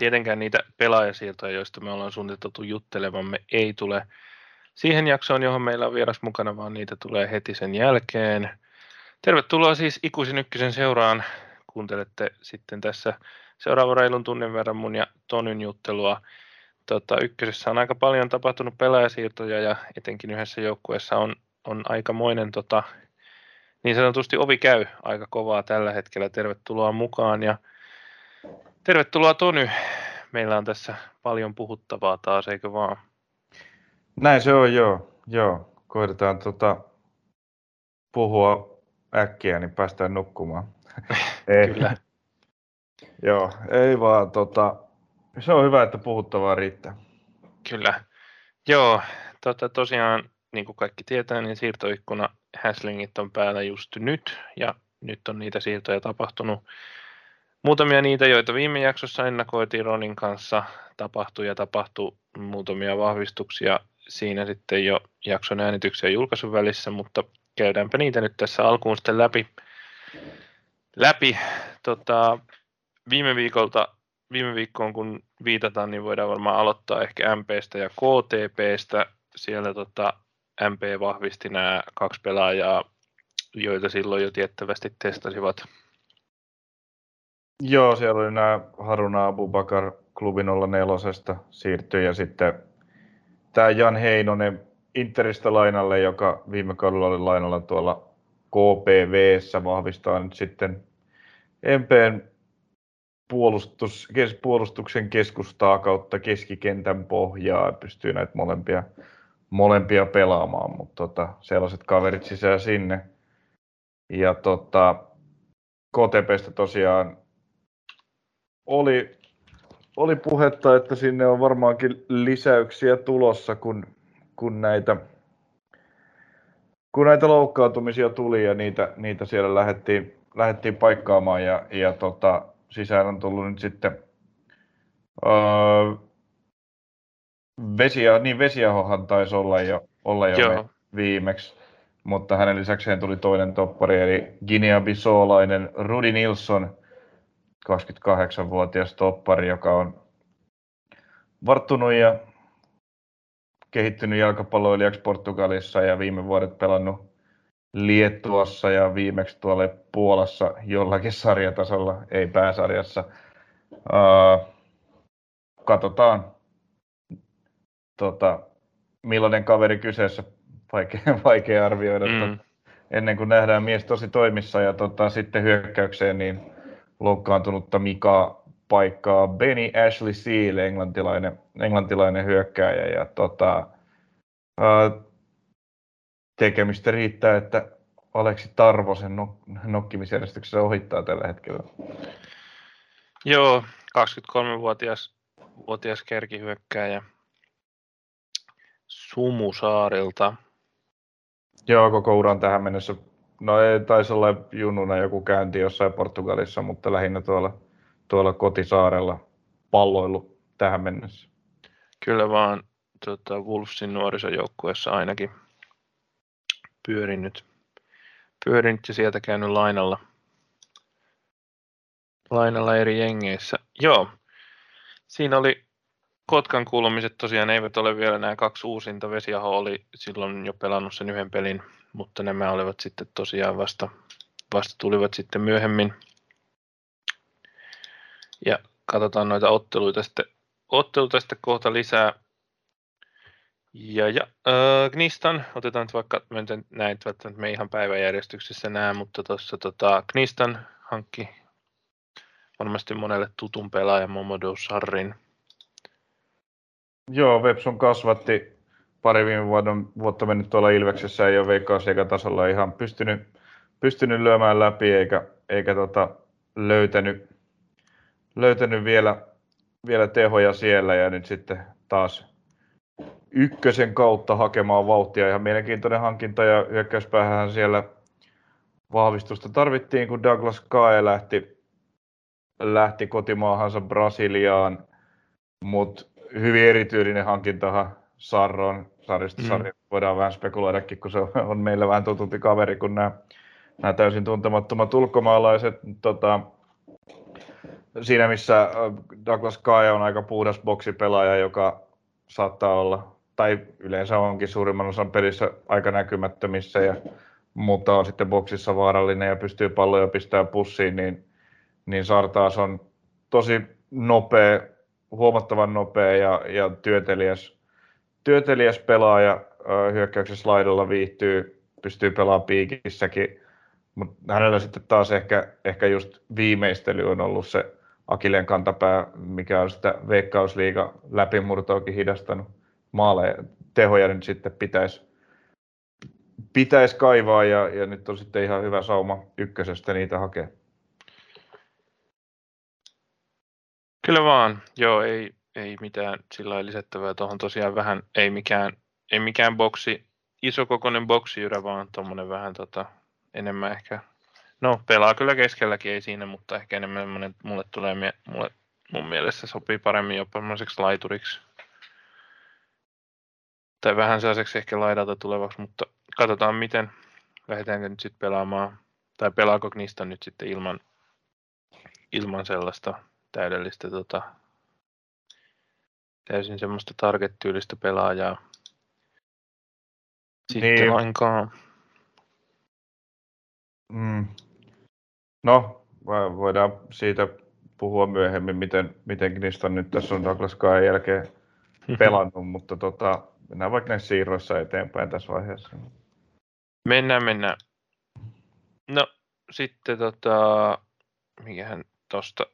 tietenkään niitä pelaajasiirtoja, joista me ollaan suunniteltu juttelemamme, ei tule siihen jaksoon, johon meillä on vieras mukana, vaan niitä tulee heti sen jälkeen. Tervetuloa siis Ikuisin Ykkösen seuraan. Kuuntelette sitten tässä seuraavan reilun tunnin verran mun ja Tonyn juttelua. Tota, ykkösessä on aika paljon tapahtunut pelaajasiirtoja ja etenkin yhdessä joukkueessa on, on aikamoinen tota, niin sanotusti ovi käy aika kovaa tällä hetkellä. Tervetuloa mukaan ja tervetuloa Tony. Meillä on tässä paljon puhuttavaa taas, eikö vaan? Näin se on, joo. joo. Koitetaan tota, puhua äkkiä, niin päästään nukkumaan. ei. Kyllä. joo, ei vaan. Tota, se on hyvä, että puhuttavaa riittää. Kyllä. Joo, tota, tosiaan, niin kuin kaikki tietää, niin siirtoikkuna Häslingit on päällä just nyt, ja nyt on niitä siirtoja tapahtunut. Muutamia niitä, joita viime jaksossa ennakoitiin Ronin kanssa, tapahtui ja tapahtui muutamia vahvistuksia siinä sitten jo jakson äänityksen ja julkaisun välissä, mutta käydäänpä niitä nyt tässä alkuun sitten läpi. läpi. Tota, viime viikolta, viime viikkoon kun viitataan, niin voidaan varmaan aloittaa ehkä MPstä ja KTPstä. Siellä tota, MP vahvisti nämä kaksi pelaajaa, joita silloin jo tiettävästi testasivat. Joo, siellä oli nämä Haruna Abubakar klubi 04 siirtyi ja sitten tämä Jan Heinonen Interistä lainalle, joka viime kaudella oli lainalla tuolla KPVssä, vahvistaa nyt sitten MPn puolustus, kes, puolustuksen keskustaa kautta keskikentän pohjaa ja pystyy näitä molempia molempia pelaamaan, mutta tota, sellaiset kaverit sisään sinne. Ja tota, KTPstä tosiaan oli, oli puhetta, että sinne on varmaankin lisäyksiä tulossa, kun, kun näitä kun näitä loukkaantumisia tuli ja niitä, niitä siellä lähdettiin, lähdettiin paikkaamaan ja, ja tota, sisään on tullut nyt sitten öö, Vesia, niin Vesiahohan taisi olla jo, olla jo Joo. viimeksi, mutta hänen lisäkseen tuli toinen toppari, eli Guinea-Bisolainen Rudi Nilsson, 28-vuotias toppari, joka on varttunut ja kehittynyt jalkapalloilijaksi Portugalissa ja viime vuodet pelannut Liettuassa ja viimeksi tuolla Puolassa jollakin sarjatasolla, ei pääsarjassa. Uh, katsotaan, tota, millainen kaveri kyseessä, vaikea, vaikea arvioida. Mm. Ennen kuin nähdään mies tosi toimissa ja tota, sitten hyökkäykseen, niin loukkaantunutta Mika paikkaa Benny Ashley Seal, englantilainen, englantilainen hyökkääjä. Ja tota, ää, tekemistä riittää, että Aleksi Tarvosen nok- nokkimisjärjestyksessä ohittaa tällä hetkellä. Joo, 23-vuotias vuotias kerkihyökkääjä Sumusaarilta. Joo, koko uran tähän mennessä. No ei taisi olla junnuna joku käynti jossain Portugalissa, mutta lähinnä tuolla, tuolla kotisaarella palloilu tähän mennessä. Kyllä vaan tota, Wolfsin nuorisojoukkueessa ainakin pyörinyt, pyörinyt ja sieltä käynyt lainalla, lainalla eri jengeissä. Joo, siinä oli Kotkan kuulumiset tosiaan eivät ole vielä nämä kaksi uusinta. Vesiaho oli silloin jo pelannut sen yhden pelin, mutta nämä olivat sitten tosiaan vasta, vasta tulivat sitten myöhemmin. Ja katsotaan noita otteluita sitten, otteluita sitten kohta lisää. Ja, ja äh, Gnistan, otetaan nyt vaikka, mä näin välttämättä me ihan päiväjärjestyksessä näe, mutta tuossa tota, Gnistan hankki varmasti monelle tutun pelaajan Momodou Sarrin Joo, Webson kasvatti pari viime vuoden, vuotta mennyt tuolla Ilveksessä, ei ole veikkausliikatasolla ihan pystynyt, pystynyt lyömään läpi eikä, eikä tota, löytänyt, löytänyt vielä, vielä tehoja siellä ja nyt sitten taas ykkösen kautta hakemaan vauhtia. Ihan mielenkiintoinen hankinta ja hyökkäyspäähän siellä vahvistusta tarvittiin, kun Douglas Kae lähti, lähti kotimaahansa Brasiliaan, mutta hyvin erityinen hankintahan Sarron sarjasta. Mm. Sarja voidaan vähän spekuloidakin, kun se on meillä vähän tututti kaveri kuin nämä, nämä täysin tuntemattomat ulkomaalaiset. Tota, siinä missä Douglas Kai on aika puhdas boksipelaaja, joka saattaa olla, tai yleensä onkin suurimman osan pelissä aika näkymättömissä, ja, mutta on sitten boksissa vaarallinen ja pystyy palloja pistämään pussiin, niin, niin Sartaas on tosi nopea, huomattavan nopea ja, ja työtelijäs, työtelijäs pelaaja hyökkäyksessä laidalla viihtyy, pystyy pelaamaan piikissäkin, mutta hänellä sitten taas ehkä, ehkä just viimeistely on ollut se Akileen kantapää, mikä on sitä veikkausliiga läpimurtoakin hidastanut maaleja. Tehoja nyt sitten pitäisi pitäis kaivaa ja, ja, nyt on sitten ihan hyvä sauma ykkösestä niitä hakea. Kyllä vaan, joo, ei, ei mitään sillä lisättävää tuohon tosiaan vähän, ei mikään, ei mikään boksi, isokokoinen boksijyrä, vaan tuommoinen vähän tota, enemmän ehkä No, pelaa kyllä keskelläkin, ei siinä, mutta ehkä enemmän mulle tulee, mulle, mun mielestä sopii paremmin jopa laituriksi. Tai vähän sellaiseksi ehkä laidalta tulevaksi, mutta katsotaan miten, lähdetäänkö nyt sitten pelaamaan, tai pelaako niistä nyt sitten ilman, ilman sellaista täydellistä tota, täysin semmoista target-tyylistä pelaajaa. Sitten niin. lainkaan. Mm. No, voidaan siitä puhua myöhemmin, miten, miten Kniston nyt tässä on Douglas Kain jälkeen pelannut, mutta tota, mennään vaikka näissä siirroissa eteenpäin tässä vaiheessa. Mennään, mennään. No, sitten tota, mikähän tuosta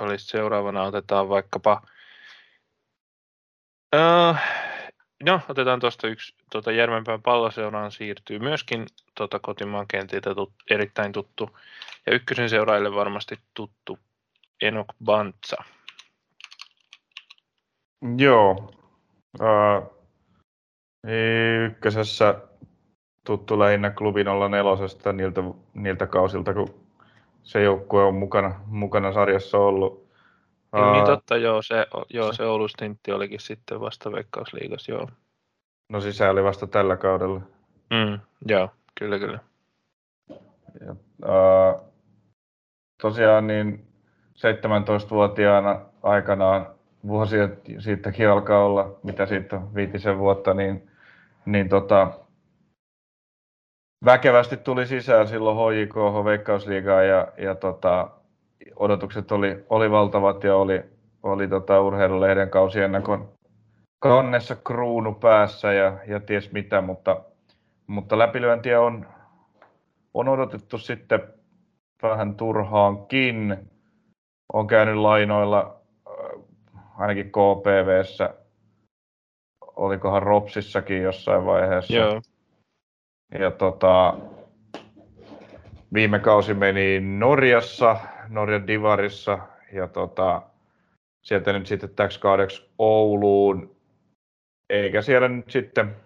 olisi seuraavana, otetaan vaikkapa, uh, no, otetaan tuosta yksi, tuota Järvenpään palloseuraan siirtyy myöskin tuota kotimaan kentiltä tut, erittäin tuttu ja ykkösen seuraajille varmasti tuttu Enok Bantsa. Joo. Uh, ykkösessä tuttu lähinnä klubi 04 niiltä, niiltä kausilta, kun se joukkue on mukana, mukana sarjassa ollut. Uh, niin totta, joo, se, joo, se Oulun stintti olikin sitten vasta Veikkausliigas, joo. No siis se oli vasta tällä kaudella. Mm, joo, kyllä, kyllä. Ja, uh, tosiaan niin 17-vuotiaana aikanaan vuosia siitäkin alkaa olla, mitä siitä on viitisen vuotta, niin, niin tota, väkevästi tuli sisään silloin HJK, Veikkausliigaan ja, ja tota, odotukset oli, oli valtavat ja oli, oli tota urheilulehden kausi ennen kuin kannessa kruunu päässä ja, ja ties mitä, mutta, mutta läpilyöntiä on, on odotettu sitten vähän turhaankin. On käynyt lainoilla äh, ainakin KPVssä, olikohan Ropsissakin jossain vaiheessa. Joo. Ja tota, viime kausi meni Norjassa, Norjan Divarissa, ja tota, sieltä nyt sitten täksi kaudeksi Ouluun, eikä siellä nyt sitten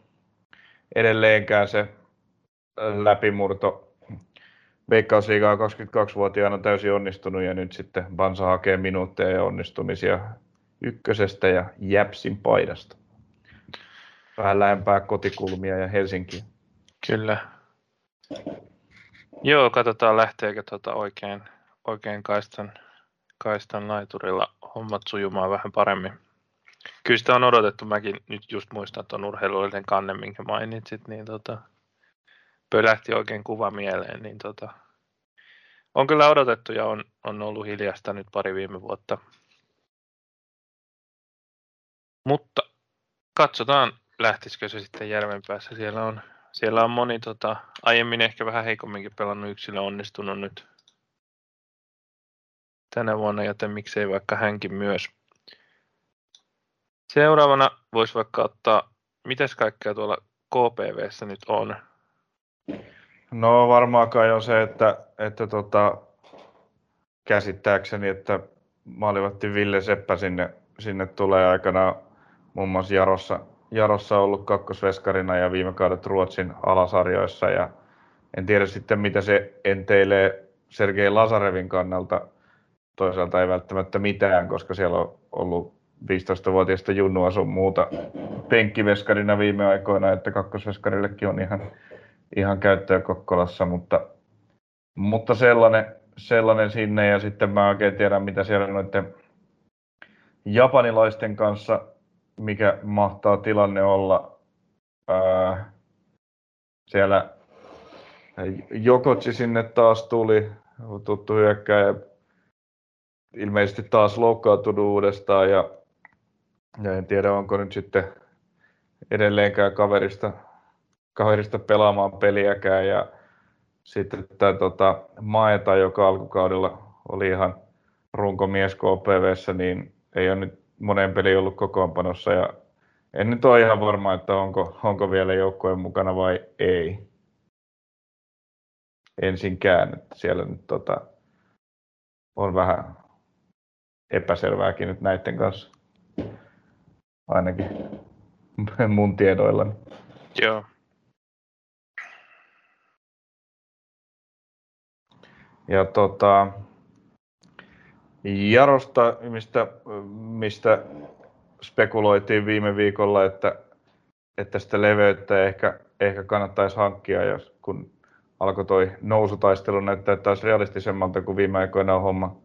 edelleenkään se läpimurto Veikkausliigaa 22-vuotiaana täysin onnistunut ja nyt sitten Bansa hakee minuutteja ja onnistumisia ykkösestä ja Jäpsin paidasta. Vähän lähempää kotikulmia ja Helsinkiä. Kyllä. Joo, katsotaan lähteekö tuota oikein, oikein kaistan, kaistan laiturilla hommat sujumaan vähän paremmin. Kyllä sitä on odotettu, mäkin nyt just muistan tuon urheilullisen kannen, minkä mainitsit, niin tota, pölähti oikein kuva mieleen, niin tota, on kyllä odotettu ja on, on ollut hiljasta nyt pari viime vuotta. Mutta katsotaan, lähtisikö se sitten järven päässä. Siellä on, siellä on moni tota, aiemmin ehkä vähän heikomminkin pelannut yksilö onnistunut nyt tänä vuonna, joten miksei vaikka hänkin myös. Seuraavana voisi vaikka ottaa, mitäs kaikkea tuolla KPVssä nyt on? No varmaan kai on se, että, että tota, käsittääkseni, että maalivatti Ville Seppä sinne, sinne tulee aikana muun muassa Jarossa, Jarossa ollut kakkosveskarina ja viime kaudet Ruotsin alasarjoissa ja en tiedä sitten mitä se enteilee Sergei Lazarevin kannalta. Toisaalta ei välttämättä mitään, koska siellä on ollut 15-vuotiaista junnua sun muuta penkkiveskarina viime aikoina, että kakkosveskarillekin on ihan ihan käyttöä Kokkolassa, mutta, mutta sellainen, sellainen sinne ja sitten mä oikein tiedän, mitä siellä noiden japanilaisten kanssa, mikä mahtaa tilanne olla. Ää, siellä Jokotsi sinne taas tuli, tuttu hyökkäjä, ilmeisesti taas loukkaantunut uudestaan ja, ja en tiedä onko nyt sitten edelleenkään kaverista, kaverista pelaamaan peliäkään ja sitten tämä tota, Maeta, joka alkukaudella oli ihan runkomies KPVssä, niin ei ole nyt moneen peliin ollut kokoonpanossa ja en nyt ole ihan varma, että onko, onko vielä joukkueen mukana vai ei. Ensinkään, että siellä nyt tota, on vähän epäselvääkin nyt näiden kanssa. Ainakin mun tiedoillani. Joo. Ja tota, Jarosta, mistä, mistä spekuloitiin viime viikolla, että, että sitä leveyttä ehkä, ehkä kannattaisi hankkia, jos, kun alkoi toi nousutaistelu näyttää taas realistisemmalta kuin viime aikoina on homma,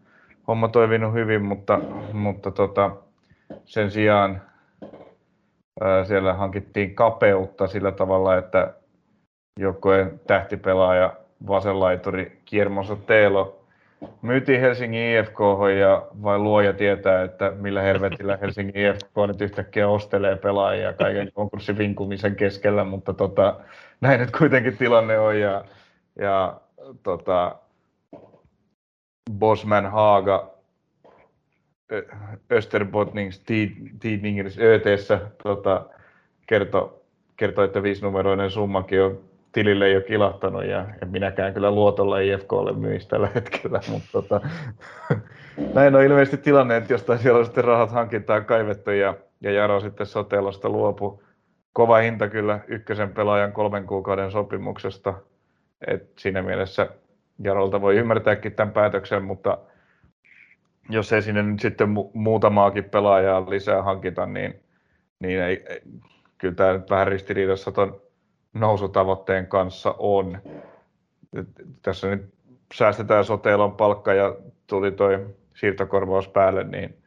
homma toiminut hyvin, mutta, mutta tota, sen sijaan ää, siellä hankittiin kapeutta sillä tavalla, että joukkojen tähtipelaaja vasenlaituri Kiermosa Teelo myytiin Helsingin IFK ja vai luoja tietää, että millä helvetillä Helsingin IFK nyt yhtäkkiä ostelee pelaajia kaiken konkurssin vinkumisen keskellä, mutta tota, näin nyt kuitenkin tilanne on ja, ja tota, Bosman Haaga Österbotnings Tidningers ÖTssä tota, kertoi, kertoi, että viisinumeroinen summakin on tilille ole kilahtanut ja en minäkään kyllä luotolla IFKlle myisi tällä hetkellä, mutta tota, näin on ilmeisesti tilanne, että jostain siellä on sitten rahat hankintaan kaivettu ja, ja Jaro sitten Sotelosta luopu. Kova hinta kyllä ykkösen pelaajan kolmen kuukauden sopimuksesta, et siinä mielessä Jarolta voi ymmärtääkin tämän päätöksen, mutta jos ei sinne nyt sitten mu- muutamaakin pelaajaa lisää hankita, niin, niin ei, ei, kyllä tämä nyt vähän ristiriidassa tuon nousutavoitteen kanssa on. Tässä nyt säästetään soteelon palkka ja tuli toi siirtokorvaus päälle, niin,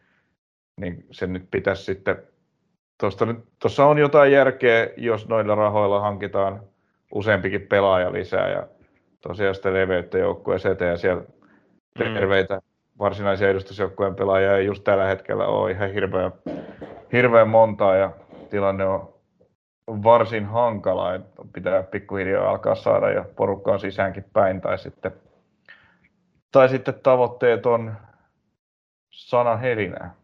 niin se nyt pitäisi sitten, tuossa on jotain järkeä, jos noilla rahoilla hankitaan useampikin pelaaja lisää ja tosiaan sitä leveyttä joukkueeseen ja siellä mm. terveitä varsinaisia edustusjoukkueen pelaajia ei just tällä hetkellä ole ihan hirveän, hirveän montaa ja tilanne on varsin hankala, että pitää pikkuhiljaa alkaa saada jo porukkaan sisäänkin päin, tai sitten, tai sitten tavoitteet on sana helinää.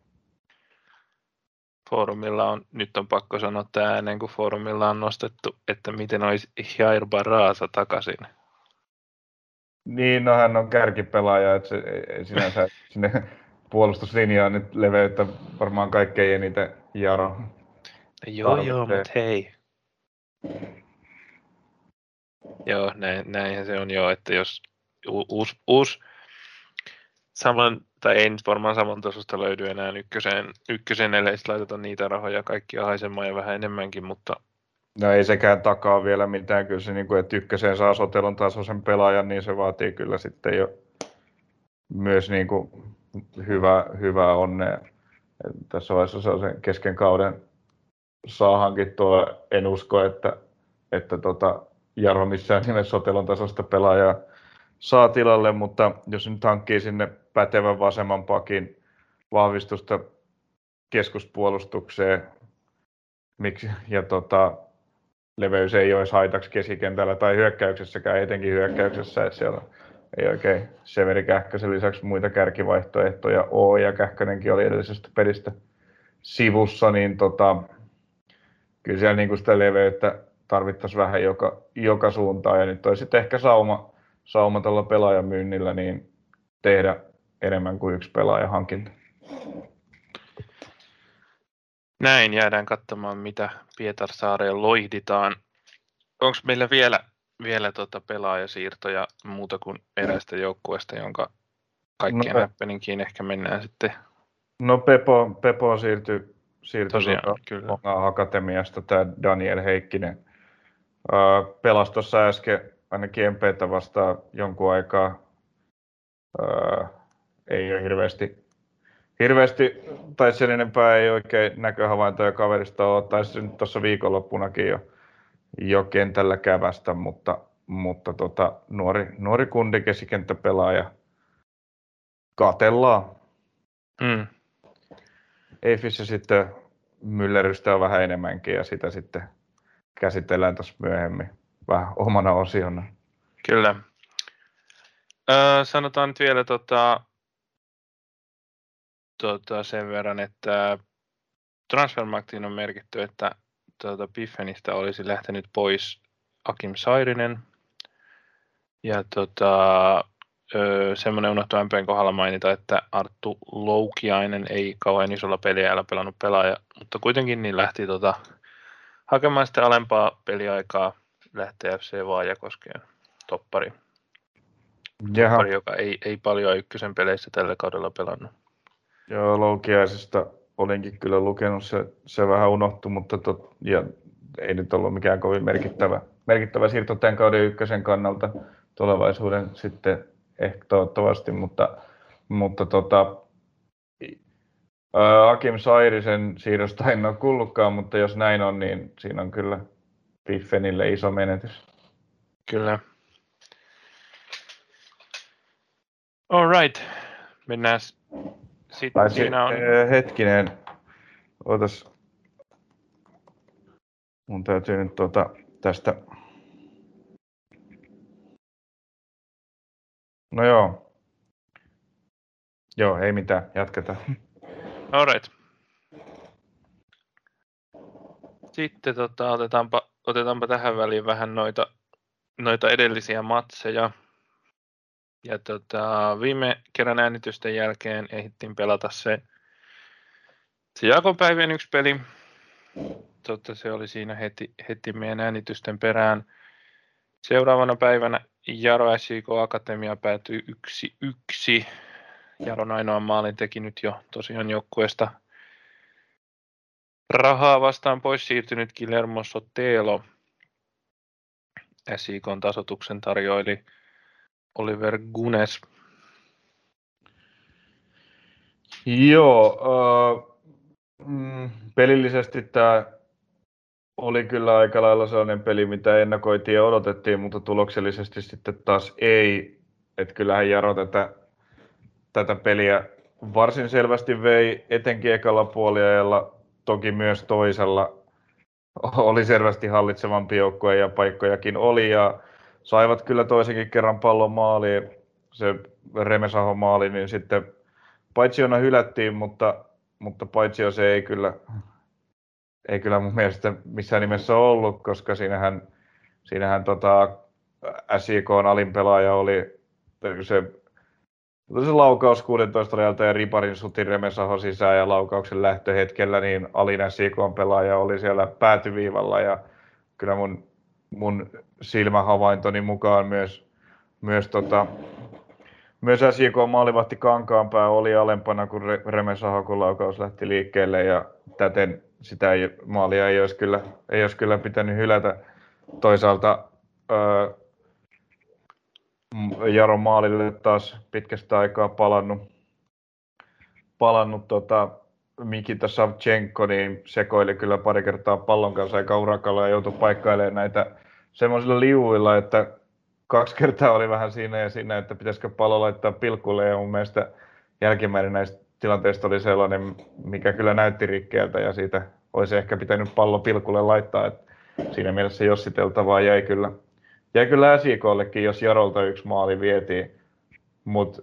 Foorumilla on, nyt on pakko sanoa tämä ääneen, kun foorumilla on nostettu, että miten olisi Jair Barraza takaisin. Niin, no hän on kärkipelaaja, että se ei sinänsä sinne puolustuslinjaan nyt leveyttä varmaan kaikkein eniten Jaro. Joo, joo, mutta hei, Joo, näin, näinhän se on jo, että jos uusi, uusi saman, tai ei nyt varmaan saman tasosta löydy enää ykköseen, ykköseen ellei laiteta niitä rahoja kaikkia haisemaan ja vähän enemmänkin, mutta No ei sekään takaa vielä mitään, kyllä se, niin kuin, että ykköseen saa sotelon tasoisen pelaajan, niin se vaatii kyllä sitten jo myös niin kuin hyvä, hyvää onnea. Tässä vaiheessa se on sen kesken kauden saa hankittua. En usko, että, että tota, Jarho missään nimessä sotelon tasosta pelaajaa saa tilalle, mutta jos nyt hankkii sinne pätevän vasemman pakin vahvistusta keskuspuolustukseen, miksi, ja tota, leveys ei olisi haitaksi keskikentällä tai hyökkäyksessäkään, etenkin hyökkäyksessä, että siellä ei oikein Severi Kähkösen lisäksi muita kärkivaihtoehtoja ole, ja Kähkönenkin oli edellisestä pelistä sivussa, niin tota, kyllä siellä niin kuin sitä leveyttä tarvittaisiin vähän joka, joka suuntaan. Ja nyt olisi sitten ehkä sauma, sauma tällä pelaajamyynnillä niin tehdä enemmän kuin yksi pelaajahankinta. Näin, jäädään katsomaan, mitä Pietarsaareen loihditaan. Onko meillä vielä, vielä tota pelaajasiirtoja muuta kuin erästä joukkueesta, jonka kaikkien no, happeninkiin ehkä mennään sitten? No Pepo, Pepo siirtyi siirtyi Tosiaan, tuota kyllä. Akatemiasta tämä Daniel Heikkinen. pelasi tuossa äsken ainakin MPtä vastaan jonkun aikaa öö, ei ole hirveästi, hirveästi tai sen enempää ei oikein näköhavaintoja kaverista ole. Taisi nyt tuossa viikonloppunakin jo, jo kentällä kävästä, mutta, mutta tota, nuori, nuori kundi keskikenttäpelaaja katellaan. Mm. Eifissä sitten myllerrystä on vähän enemmänkin ja sitä sitten käsitellään tuossa myöhemmin vähän omana osiona. Kyllä. Öö, sanotaan nyt vielä tota, tota sen verran, että Transfermarktiin on merkitty, että tuota, Biffenistä olisi lähtenyt pois Akim Sairinen. Ja tota, öö, semmoinen unohtu MPn kohdalla mainita, että Arttu Loukiainen ei kauhean isolla peliajalla pelannut pelaaja, mutta kuitenkin niin lähti tota, hakemaan sitten alempaa peliaikaa lähtee FC Vaajakoskeen toppari. Jaha. Toppari, joka ei, ei paljon ykkösen peleissä tällä kaudella pelannut. Joo, Loukiaisesta olinkin kyllä lukenut, se, se vähän unohtui, mutta tot, ja ei nyt ollut mikään kovin merkittävä, merkittävä siirto tämän kauden ykkösen kannalta tulevaisuuden sitten ehkä toivottavasti, mutta, mutta tota, Akim Sairisen siirrosta en ole kuullutkaan, mutta jos näin on, niin siinä on kyllä Piffenille iso menetys. Kyllä. All right. Mennään sitten. Tai siinä on... Hetkinen. Otas. Mun täytyy nyt tuota, tästä... No joo. Joo, ei mitään. Jatketaan. All right. Sitten tota, otetaanpa otetaanpa tähän väliin vähän noita, noita edellisiä matseja. Ja tota, viime kerran äänitysten jälkeen ehdittiin pelata se, se Jakopäivien yksi peli. Tota, se oli siinä heti, heti meidän äänitysten perään. Seuraavana päivänä Jaro SJK Akatemia päätyi yksi yksi. Jaron ainoa maalin teki nyt jo tosiaan joukkueesta Rahaa vastaan pois siirtynyt Guillermo Sotelo. SIKon tasotuksen tarjoili Oliver Gunes. Joo, äh, mm, pelillisesti tämä oli kyllä aika lailla sellainen peli, mitä ennakoitiin ja odotettiin, mutta tuloksellisesti sitten taas ei. Että kyllähän Jaro tätä, tätä peliä varsin selvästi vei, etenkin ekalla puoliajalla toki myös toisella oli selvästi hallitsevampi joukkue ja paikkojakin oli ja saivat kyllä toisenkin kerran pallon maaliin, se Remesaho maali, niin sitten Paitsiona hylättiin, mutta, mutta Paitsio se ei kyllä, ei kyllä mun mielestä missään nimessä ollut, koska siinähän, siinähän tota, SIK alinpelaaja oli se se laukaus 16 rajalta ja Riparin sutin Remesaho sisään ja laukauksen lähtöhetkellä, niin Alina Sikon pelaaja oli siellä päätyviivalla ja kyllä mun, mun silmähavaintoni mukaan myös, myös, tota, myös SJK maalivahti Kankaanpää oli alempana kuin Remesaho, kun laukaus lähti liikkeelle ja täten sitä ei, maalia ei olisi kyllä, ei olisi kyllä pitänyt hylätä. Toisaalta öö, Jaro Maalille taas pitkästä aikaa palannut, palannut tota, Mikita Savchenko, niin sekoili kyllä pari kertaa pallon kanssa aika urakalla ja joutui paikkailemaan näitä semmoisilla liuilla, että kaksi kertaa oli vähän siinä ja siinä, että pitäisikö pallo laittaa pilkulle ja mun mielestä jälkimmäinen näistä tilanteista oli sellainen, mikä kyllä näytti rikkeeltä ja siitä olisi ehkä pitänyt pallo pilkulle laittaa, että siinä mielessä jossiteltavaa jäi kyllä jäi kyllä SIKollekin, jos Jarolta yksi maali vietiin, mutta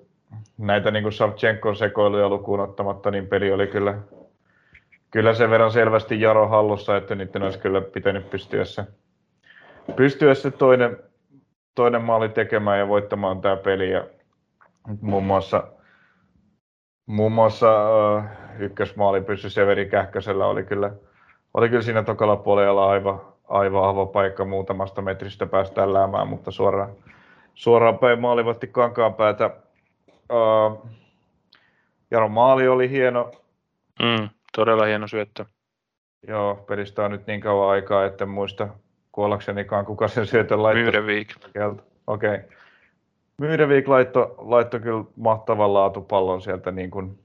näitä niin kuin Savchenkon sekoiluja lukuun ottamatta, niin peli oli kyllä, kyllä sen verran selvästi Jaro hallussa, että niiden olisi kyllä pitänyt pystyä se, pystyä se toinen, toinen maali tekemään ja voittamaan tämä peli. Ja muun muassa, muun muassa uh, ykkösmaali pysy Severi Kähkösellä oli kyllä, oli kyllä siinä tokalla puolella aivan, aivan avo paikka muutamasta metristä päästään läämään, mutta suoraan, suoraan päin maalivatti kankaan päätä. Uh, Jaro maali oli hieno. Mm, todella hieno syöttö. Joo, pelistä on nyt niin kauan aikaa, että muista kuollaksenikaan kuka sen syötön laittoi. Myyrevik. Okei. Okay. Myyrevik laittoi laitto kyllä mahtavan laatupallon sieltä niin kuin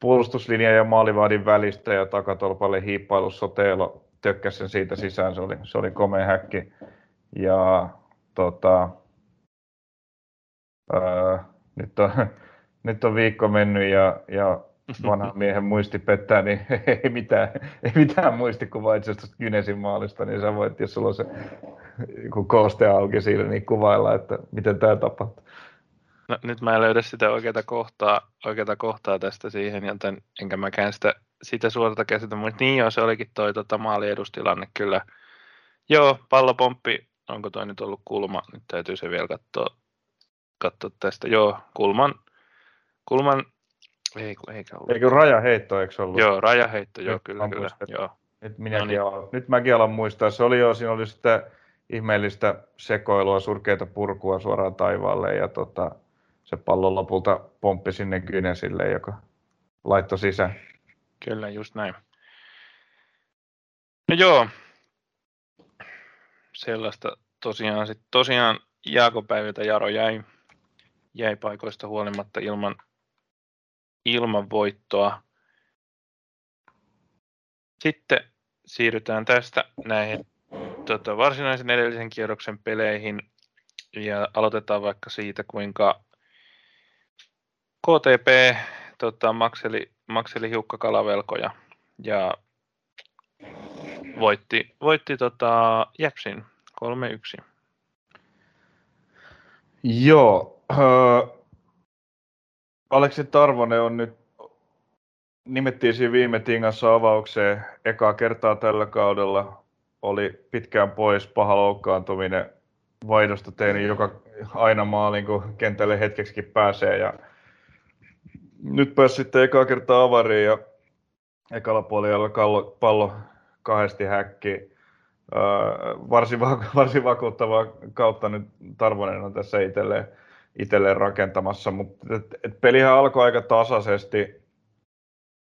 puolustuslinja ja maalivahdin välistä ja takatolpalle hiippailu Soteelo tökkäsi sen siitä sisään, se oli, se oli komea häkki. Ja tota, nyt, on, nyt on viikko mennyt ja, ja vanhan miehen muisti pettää, niin ei mitään, ei mitään muistikuvaa itse asiassa Kynesin maalista, niin sä voit, jos sulla on se kun kooste auki siinä, niin kuvailla, että miten tämä tapahtuu. No, nyt mä en löydä sitä oikeaa kohtaa, oikeata kohtaa tästä siihen, joten enkä mäkään sitä, sitä suorata käsitä, mutta niin joo, se olikin toi tota, maaliedustilanne kyllä. Joo, pallopomppi, onko toi nyt ollut kulma? Nyt täytyy se vielä katsoa, katsoa tästä. Joo, kulman, kulman ei, eikä ollut. Eikö rajaheitto, eikö ollut? Joo, rajaheitto, joo, nyt kyllä, kyllä. Joo. Nyt, minäkin no niin. alan, nyt mäkin alan muistaa. Se oli jo, siinä oli sitä ihmeellistä sekoilua, surkeita purkua suoraan taivaalle ja tota, se pallo lopulta pomppi sinne Gynesille, joka laittoi sisään. Kyllä, just näin. No joo, sellaista tosiaan, sit tosiaan Jaakopäiviltä Jaro jäi, jäi paikoista huolimatta ilman, ilman voittoa. Sitten siirrytään tästä näihin tota, varsinaisen edellisen kierroksen peleihin ja aloitetaan vaikka siitä, kuinka KTP tota, makseli, makseli hiukka kalavelkoja ja voitti, voitti tota, Jepsin 3-1. Joo. Äh, Aleksi Tarvonen on nyt, nimettiin siinä viime tingassa avaukseen ekaa kertaa tällä kaudella. Oli pitkään pois, paha loukkaantuminen, vaihdosta tein joka aina maalin, kun kentälle hetkeksikin pääsee. Ja nyt pääsi sitten ekaa kertaa avariin ja ekalla puolella kallo, pallo kahdesti häkki. Öö, varsin, varsin vakuuttava kautta nyt Tarvonen on tässä itselleen, itselleen rakentamassa, mutta et, et pelihän alkoi aika tasaisesti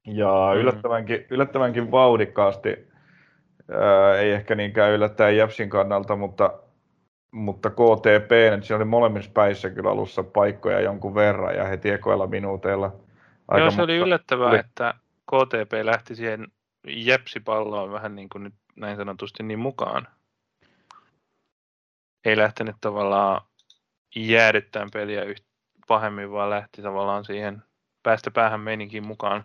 ja mm. yllättävänkin, yllättävänkin vauhdikkaasti. Öö, ei ehkä niinkään yllättäen Jepsin kannalta, mutta mutta KTP, että siinä oli molemmissa päissä kyllä alussa paikkoja jonkun verran ja heti ekoilla minuuteilla. Aika Joo, se oli yllättävää, tuli... että KTP lähti siihen jepsipalloon vähän niin kuin nyt näin sanotusti niin mukaan. Ei lähtenyt tavallaan jäädyttämään peliä yht pahemmin, vaan lähti tavallaan siihen päästä päähän meininkin mukaan.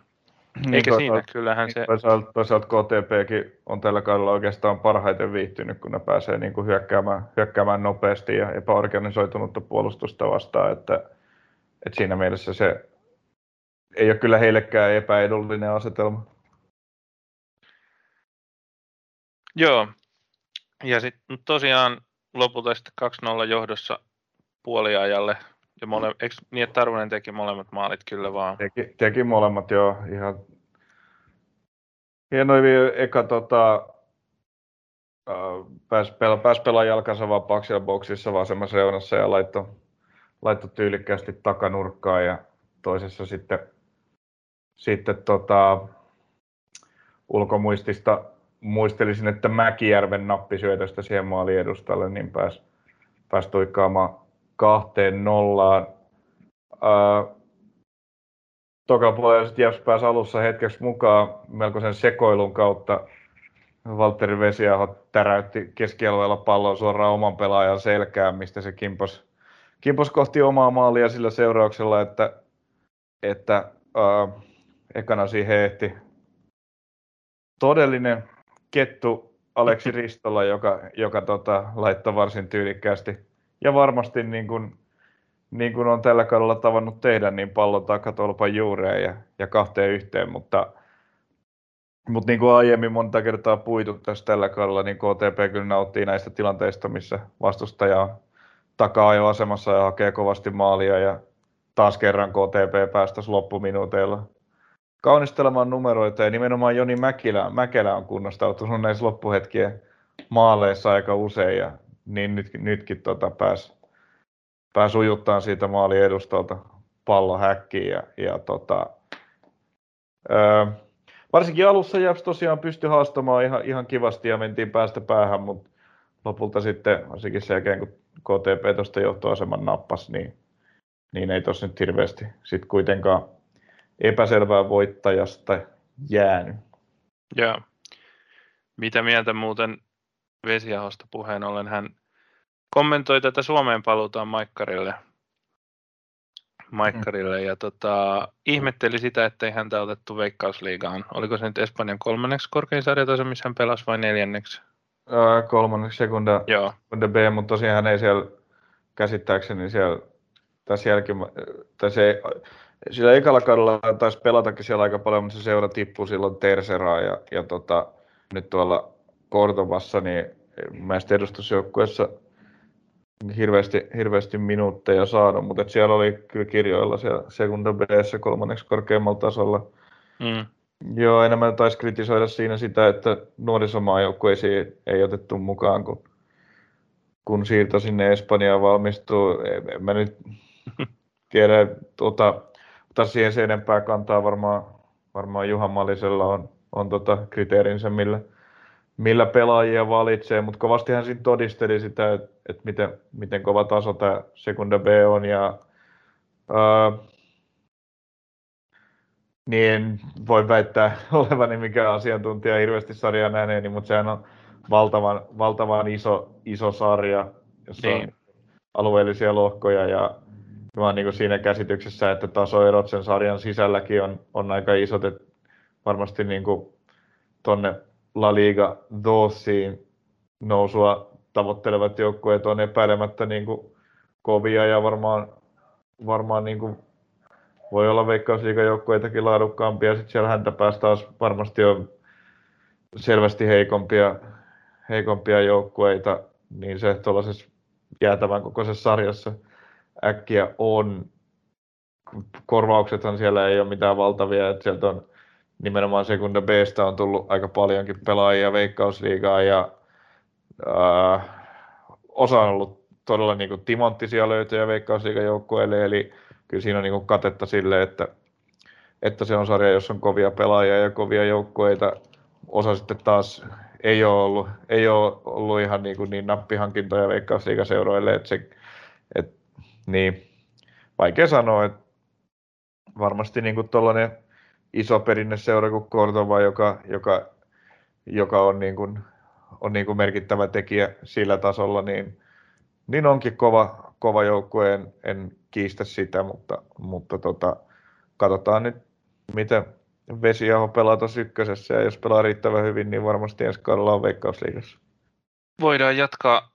Niin, Eikä toisaalta, siinä, kyllähän niin, se... Toisaalta, toisaalta KTPkin on tällä kaudella oikeastaan parhaiten viihtynyt, kun ne pääsee niin kuin hyökkäämään, hyökkäämään nopeasti ja epäorganisoitunutta puolustusta vastaan, että, että siinä mielessä se ei ole kyllä heillekään epäedullinen asetelma. Joo, ja sitten tosiaan lopulta sitten 2-0 johdossa puoliajalle. Ja mole, eikö niin, että Tarvonen teki molemmat maalit kyllä vaan? Teki, teki molemmat joo, ihan hienoja eka tota, pääsi, pela, pääs pelaa jalkansa vapaaksi siellä boksissa vasemmassa reunassa ja laittoi, laittoi tyylikkäästi takanurkkaan ja toisessa sitten, sitten tota, ulkomuistista muistelisin, että Mäkijärven nappisyötöstä siihen maalin edustalle, niin pääsi pääs tuikkaamaan kahteen nollaan. Toka puolella Jeps pääsi alussa hetkeksi mukaan melkoisen sekoilun kautta. Valtteri Vesiaho täräytti keskialueella pallon suoraan oman pelaajan selkään, mistä se kimpos, kimpos kohti omaa maalia sillä seurauksella, että, että ää, ekana siihen ehti todellinen kettu Aleksi Ristola, joka, joka tota, laittoi varsin tyylikkäästi ja varmasti niin kuin, niin kuin on tällä kaudella tavannut tehdä, niin pallon takatolpan juureen ja, ja kahteen yhteen, mutta, mutta niin kuin aiemmin monta kertaa puitu tässä tällä kaudella, niin KTP kyllä nauttii näistä tilanteista, missä vastustaja on taka-ajoasemassa ja hakee kovasti maalia ja taas kerran KTP päästäisi loppuminuuteilla kaunistelemaan numeroita. Ja nimenomaan Joni Mäkilä, Mäkelä on kunnostautunut näissä loppuhetkien maaleissa aika usein ja niin nyt, nytkin tota pääsi pääs ujuttaa siitä maali edustalta pallo häkkiin ja, ja tota, öö, varsinkin alussa Japs tosiaan pystyi haastamaan ihan, ihan kivasti ja mentiin päästä päähän, mutta lopulta sitten varsinkin sen jälkeen, kun KTP tuosta johtoaseman nappas, niin, niin ei tuossa nyt hirveästi sit kuitenkaan epäselvää voittajasta jäänyt. Joo. Mitä mieltä muuten Vesiahosta puheen ollen hän kommentoi tätä Suomeen paluutaan Maikkarille, Maikkarille ja tota, ihmetteli sitä, ettei häntä otettu Veikkausliigaan. Oliko se nyt Espanjan kolmanneksi korkein sarjataso, missä hän pelasi vai neljänneksi? Öö, kolmanneksi sekunda, Joo. sekunda B, mutta tosiaan hän ei siellä käsittääkseni siellä tässä jälkeen, tai se, sillä ekalla kaudella taisi pelatakin siellä aika paljon, mutta se seura tippui silloin Terseraa ja, ja tota, nyt tuolla Kordovassa, niin mielestäni edustusjoukkueessa hirveästi, hirveästi minuutteja saanut, mutta siellä oli kyllä kirjoilla siellä Sekunda b kolmanneksi korkeammalla tasolla. Mm. Joo, enemmän taisi kritisoida siinä sitä, että nuorisomaajoukkueisiin ei otettu mukaan, kun, kun siirto sinne Espanjaan valmistuu. En, en mä nyt tiedä, tuota, ota siihen se enempää kantaa. Varmaan, varmaan Juha Malisella on, on tota kriteerinsä, millä, millä pelaajia valitsee, mutta kovasti hän siinä todisteli sitä, että, että miten, miten kova taso tämä Sekunda B on. Ja, ää, niin voi väittää olevani mikä asiantuntija hirveästi sarjaa nähneeni, mutta sehän on valtavan, valtavan iso, iso sarja, jossa niin. on alueellisia lohkoja ja mä oon niin siinä käsityksessä, että tasoerot sen sarjan sisälläkin on, on aika isot, että varmasti niin tuonne La Liga Dosiin nousua tavoittelevat joukkueet on epäilemättä niin kuin kovia ja varmaan, varmaan niin kuin voi olla veikkausliigajoukkueitakin laadukkaampia. Sitten siellä häntä päästä taas varmasti on selvästi heikompia, heikompia joukkueita, niin se tuollaisessa jäätävän kokoisessa sarjassa äkkiä on. Korvauksethan siellä ei ole mitään valtavia, että sieltä on nimenomaan Sekunda Bstä on tullut aika paljonkin pelaajia Veikkausliigaa ja äh, osa on ollut todella niin kuin timanttisia löytöjä Veikkausliigan joukkueelle, eli kyllä siinä on niin kuin katetta sille, että, että se on sarja, jossa on kovia pelaajia ja kovia joukkueita. Osa sitten taas ei ole ollut, ei ole ollut ihan niin, kuin niin nappihankintoja Veikkausliigaseuroille, että se, et, niin, vaikea sanoa, että varmasti niin kuin iso perinneseura kuin Cordova, joka, joka, joka on, niin kuin, on niin kuin merkittävä tekijä sillä tasolla, niin, niin onkin kova, kova joukkue, en, en kiistä sitä, mutta, mutta tota, katsotaan nyt, miten Vesiaho pelaa tuossa ykkösessä, ja jos pelaa riittävän hyvin, niin varmasti ensi kaudella on Veikkausliigassa. Voidaan jatkaa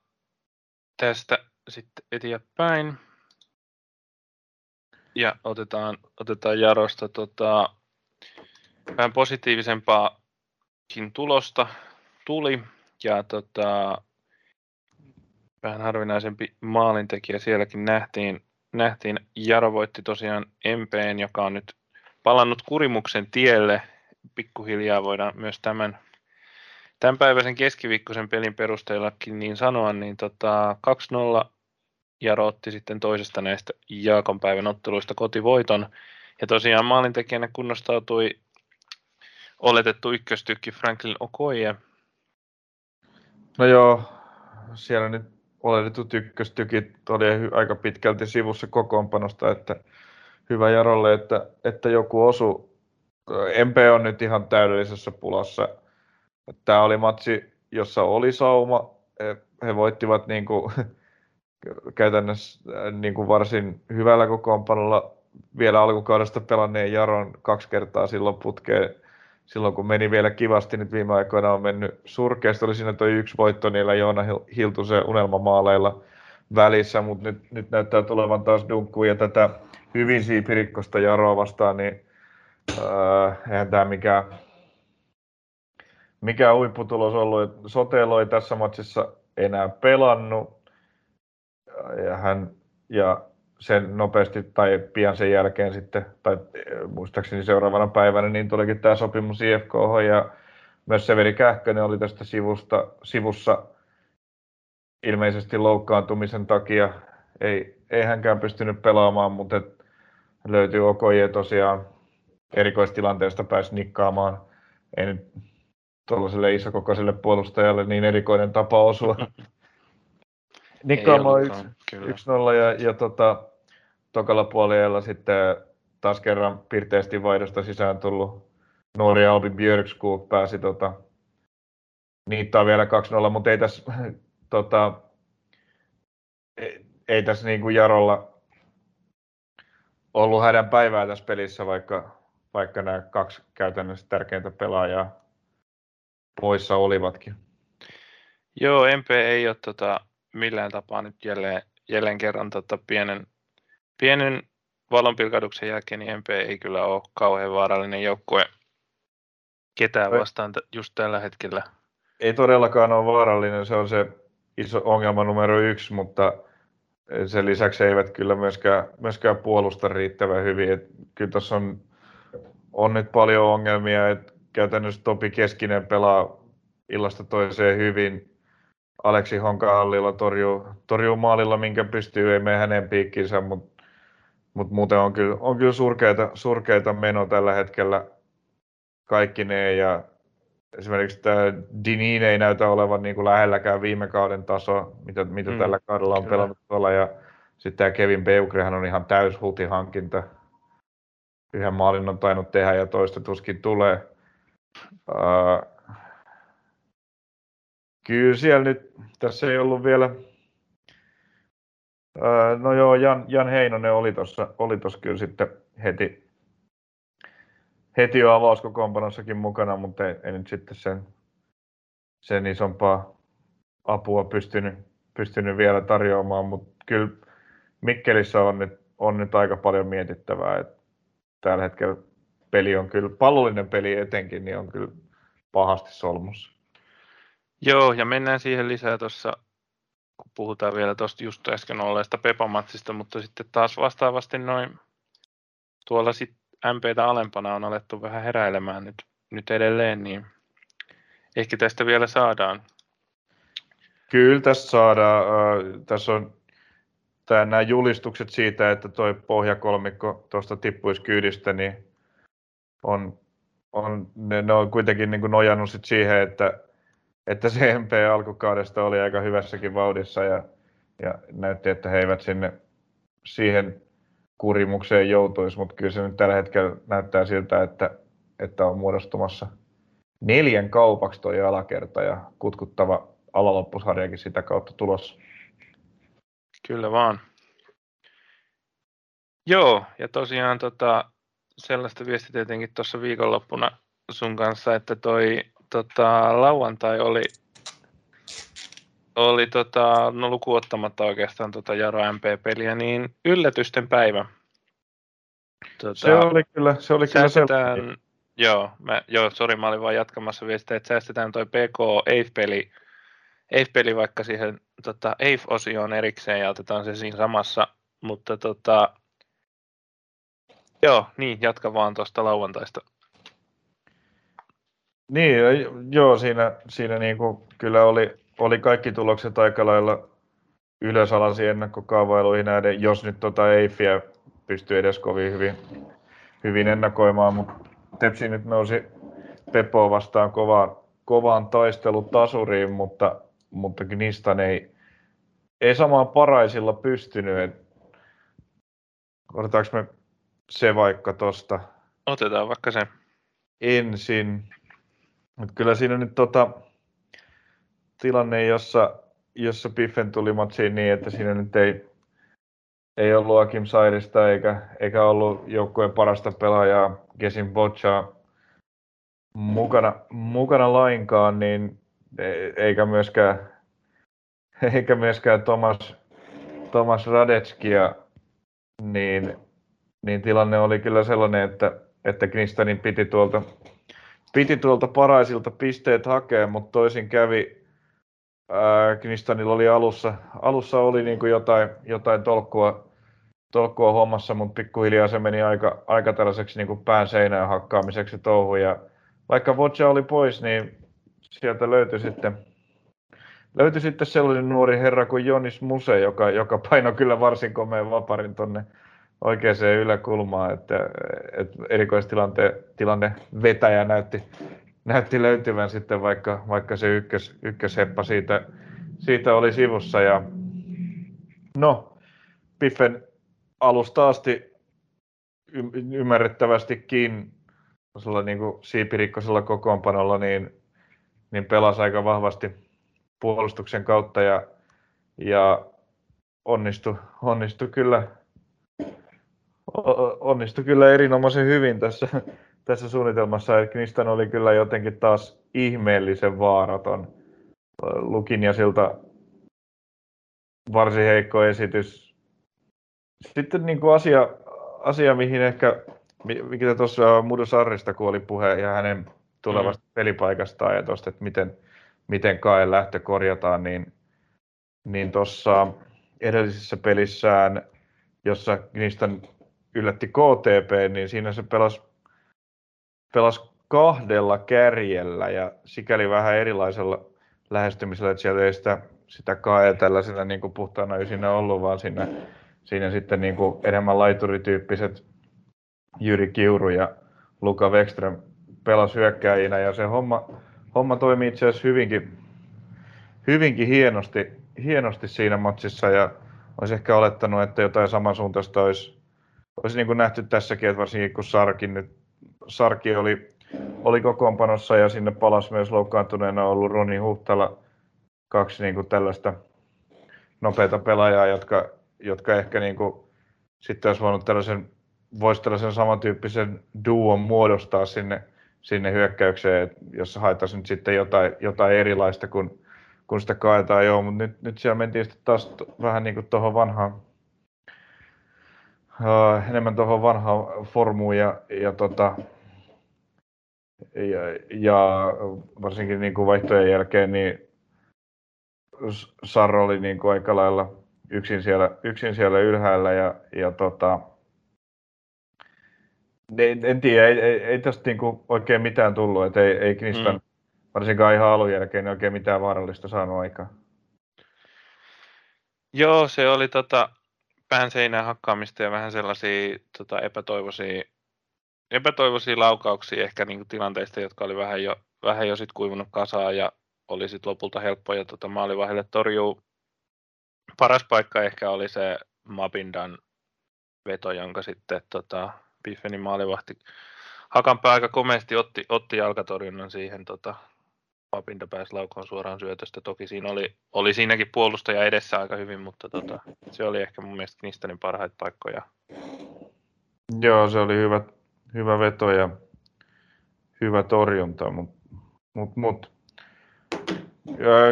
tästä sitten eteenpäin. Ja otetaan, otetaan Jarosta tota, vähän positiivisempaakin tulosta tuli. Ja tota, vähän harvinaisempi maalintekijä sielläkin nähtiin. nähtiin. Jaro voitti tosiaan MPn, joka on nyt palannut kurimuksen tielle. Pikkuhiljaa voidaan myös tämän tämänpäiväisen keskiviikkoisen pelin perusteellakin niin sanoa, niin tota, 2-0 Jaro otti sitten toisesta näistä Jaakon päivän otteluista kotivoiton. Ja tosiaan maalintekijänä kunnostautui oletettu ykköstykki Franklin Okoye. No joo, siellä nyt oletetut ykköstykit oli aika pitkälti sivussa kokoonpanosta, että hyvä Jarolle, että, että joku osu. MP on nyt ihan täydellisessä pulassa. Tämä oli matsi, jossa oli sauma. He voittivat niin kuin, käytännössä niin kuin varsin hyvällä kokoonpanolla vielä alkukaudesta pelanneen Jaron kaksi kertaa silloin putkeen silloin kun meni vielä kivasti, nyt viime aikoina on mennyt surkeasti. Oli siinä toi yksi voitto niillä Joona Hiltusen unelmamaaleilla välissä, mutta nyt, nyt näyttää tulevan taas dunkkuun ja tätä hyvin siipirikkosta Jaroa vastaan, niin äh, eihän tämä mikään, mikään huipputulos ollut. Sotelo ei tässä matsissa enää pelannut ja hän ja sen nopeasti tai pian sen jälkeen sitten, tai eh, muistaakseni seuraavana päivänä, niin tulikin tämä sopimus IFK ja myös Severi Kähkönen oli tästä sivusta, sivussa ilmeisesti loukkaantumisen takia. Ei, ei hänkään pystynyt pelaamaan, mutta löytyy Okoje tosiaan erikoistilanteesta pääsi nikkaamaan. Ei nyt tuollaiselle isokokoiselle puolustajalle niin erikoinen tapa osua. Nikkaamo 1-0 ja, ja tota, tokalla puolella sitten taas kerran pirteästi vaihdosta sisään tullut nuori Albi Björkskog pääsi tota, niittaa vielä 2-0, mutta ei tässä, tota, ei, ei tässä niin kuin Jarolla ollut hädän päivää tässä pelissä, vaikka, vaikka nämä kaksi käytännössä tärkeintä pelaajaa poissa olivatkin. Joo, MP ei ole tota, millään tapaa nyt jälleen, jälleen kerran tota, pienen, pienen valonpilkahduksen jälkeen, niin MP ei kyllä ole kauhean vaarallinen joukkue ketään vastaan just tällä hetkellä. Ei todellakaan ole vaarallinen, se on se iso ongelma numero yksi, mutta sen lisäksi eivät kyllä myöskään, myöskään puolusta riittävän hyvin. Et kyllä tuossa on, on nyt paljon ongelmia, että käytännössä Topi Keskinen pelaa illasta toiseen hyvin. Aleksi Honkahallilla torjuu, torjuu maalilla, minkä pystyy, ei mene hänen piikkinsä, mutta mut muuten on kyllä, on kyllä surkeita, surkeita meno tällä hetkellä kaikki ne ja esimerkiksi tämä Dinin ei näytä olevan niin kuin lähelläkään viime kauden taso, mitä, mitä mm, tällä kaudella on kyllä. pelannut tuolla. Ja sitten tämä Kevin Beukrehan on ihan täys hankinta. Yhden maalin on tainnut tehdä ja toista tuskin tulee. Uh, kyllä siellä nyt, tässä ei ollut vielä, uh, no joo, Jan, Jan Heinonen oli tuossa oli tossa kyllä sitten heti, heti jo avauskokoonpanossakin mukana, mutta ei, ei nyt sitten sen, sen isompaa apua pystynyt, pystynyt vielä tarjoamaan, mutta kyllä Mikkelissä on nyt, on nyt aika paljon mietittävää, että tällä hetkellä peli on kyllä, pallollinen peli etenkin, niin on kyllä pahasti solmussa. Joo, ja mennään siihen lisää tuossa, kun puhutaan vielä tuosta just äsken olleesta Pepamatsista, mutta sitten taas vastaavasti noin tuolla sitten MPtä alempana on alettu vähän heräilemään nyt, nyt edelleen, niin ehkä tästä vielä saadaan. Kyllä tästä saadaan. Tässä on tämä, nämä julistukset siitä, että tuo pohjakolmikko tuosta tippuisi kyydistä, niin on, on, ne, ne on kuitenkin niin kuin nojannut sit siihen, että, että se MP alkukaudesta oli aika hyvässäkin vauhdissa ja, ja näytti, että he eivät sinne siihen kurimukseen joutuisi, mutta kyllä se nyt tällä hetkellä näyttää siltä, että, että on muodostumassa neljän kaupaksi tuo alakerta ja kutkuttava alaloppusharjakin sitä kautta tulossa. Kyllä vaan. Joo, ja tosiaan tota, sellaista viesti tietenkin tuossa viikonloppuna sun kanssa, että toi tota, lauantai oli, oli tota, no lukuottamatta oikeastaan tota Jaro MP-peliä, niin yllätysten päivä. Tota, se oli kyllä, se oli kyllä säästetään, Joo, mä, joo, sori, mä olin vaan jatkamassa viestiä, että säästetään toi PK EIF-peli, EIF-peli vaikka siihen tota, EIF-osioon erikseen ja otetaan se siinä samassa, mutta tota, Joo, niin, jatka vaan tuosta lauantaista. Niin, joo, siinä, siinä niin kuin kyllä oli, oli kaikki tulokset aika lailla ylösalasi ennakkokaavailuihin näiden, jos nyt tota Eiffiä pystyy edes kovin hyvin, hyvin ennakoimaan, mutta Tepsi nyt nousi Pepoa vastaan kovaan, kovaan taistelutasuriin, mutta, mutta Gnistan ei, ei samaan paraisilla pystynyt. Otetaanko me se vaikka tosta. Otetaan vaikka se. Ensin. Mut kyllä siinä nyt tota, tilanne, jossa, jossa Piffen tuli matsiin niin, että siinä nyt ei, ei ollut Akim Sairista eikä, eikä ollut joukkueen parasta pelaajaa Gesin Boccia mukana, mukana lainkaan, niin e, eikä myöskään, eikä myöskään Thomas, Thomas Radetskia, niin niin tilanne oli kyllä sellainen, että, että Knistanin piti tuolta, piti tuolta paraisilta pisteet hakea, mutta toisin kävi. Knistanilla oli alussa, alussa oli niin kuin jotain, jotain tolkkua, tolkkua hommassa, mutta pikkuhiljaa se meni aika, aika tällaiseksi niin kuin pään seinään hakkaamiseksi touhu. Ja vaikka Vodja oli pois, niin sieltä löytyi sitten, löytyi sitten sellainen nuori herra kuin Jonis Muse, joka, joka painoi kyllä varsin komeen vaparin tonne oikeaan yläkulmaan, että, että erikoistilanne vetäjä näytti, näytti löytyvän sitten, vaikka, vaikka se ykkös, ykkösheppa siitä, siitä oli sivussa. Ja No, Piffen alusta asti ymmärrettävästikin niin kuin siipirikkosella kokoonpanolla niin, niin pelasi aika vahvasti puolustuksen kautta ja, ja onnistui, onnistui kyllä onnistui kyllä erinomaisen hyvin tässä, tässä suunnitelmassa. Knistan oli kyllä jotenkin taas ihmeellisen vaaraton. Lukin ja siltä varsin heikko esitys. Sitten niin kuin asia, asia, mihin ehkä, mikä tuossa Mudo Sarrista, kun oli puhe ja hänen tulevasta mm. pelipaikastaan ja tuosta, että miten, miten Kaen lähtö korjataan, niin, niin tuossa edellisessä pelissään, jossa Knistan yllätti KTP, niin siinä se pelasi, pelasi kahdella kärjellä ja sikäli vähän erilaisella lähestymisellä, että sieltä ei sitä, sitä kae tällaisena niin kuin puhtaana ysinä ollut, vaan siinä, siinä sitten niin kuin enemmän laiturityyppiset Jyri Kiuru ja Luka Wekström pelasi hyökkääjinä ja se homma, homma toimi itse asiassa hyvinkin, hyvinkin hienosti, hienosti siinä matsissa ja olisi ehkä olettanut, että jotain samansuuntaista olisi, olisi niin kuin nähty tässäkin, että varsinkin kun Sarkin nyt, Sarki oli, oli kokoonpanossa ja sinne palasi myös loukkaantuneena ollut Roni Huhtala, kaksi niin kuin tällaista nopeita pelaajaa, jotka, jotka ehkä niin kuin, sitten olisi voinut tällaisen, voisi tällaisen samantyyppisen duon muodostaa sinne, sinne hyökkäykseen, jossa haettaisiin nyt sitten jotain, jotain erilaista kuin, kun sitä kaetaan. Joo, mutta nyt, nyt siellä mentiin sitten taas vähän niin kuin tuohon vanhaan, uh, enemmän tuohon vanhaan formuun ja, ja, tota, ja, ja varsinkin niin kuin vaihtojen jälkeen, niin Sarro oli niin kuin aika lailla yksin siellä, yksin siellä ylhäällä ja, ja tota, en, en tiedä, ei, ei, ei tästä niin kuin oikein mitään tullut, että ei, ei Knistan, mm. varsinkaan ihan alun jälkeen, oikein mitään vaarallista saanut aikaan. Joo, se oli tota, pään seinään hakkaamista ja vähän sellaisia tota, epätoivoisia, epätoivoisia laukauksia ehkä niin kuin tilanteista, jotka oli vähän jo, vähän jo sit kuivunut kasaan ja oli sit lopulta helppo ja tota, maalivahdelle torjuu. Paras paikka ehkä oli se Mabindan veto, jonka sitten tota, Biffenin maalivahti Hakanpää aika komeasti otti, otti jalkatorjunnan siihen tota, Mabinda pääsi laukoon suoraan syötöstä. Toki siinä oli, oli siinäkin puolustaja edessä aika hyvin, mutta tota, se oli ehkä mun mielestä Knistanin parhaita paikkoja. Joo, se oli hyvä, hyvä veto ja hyvä torjunta, mutta mut, mut.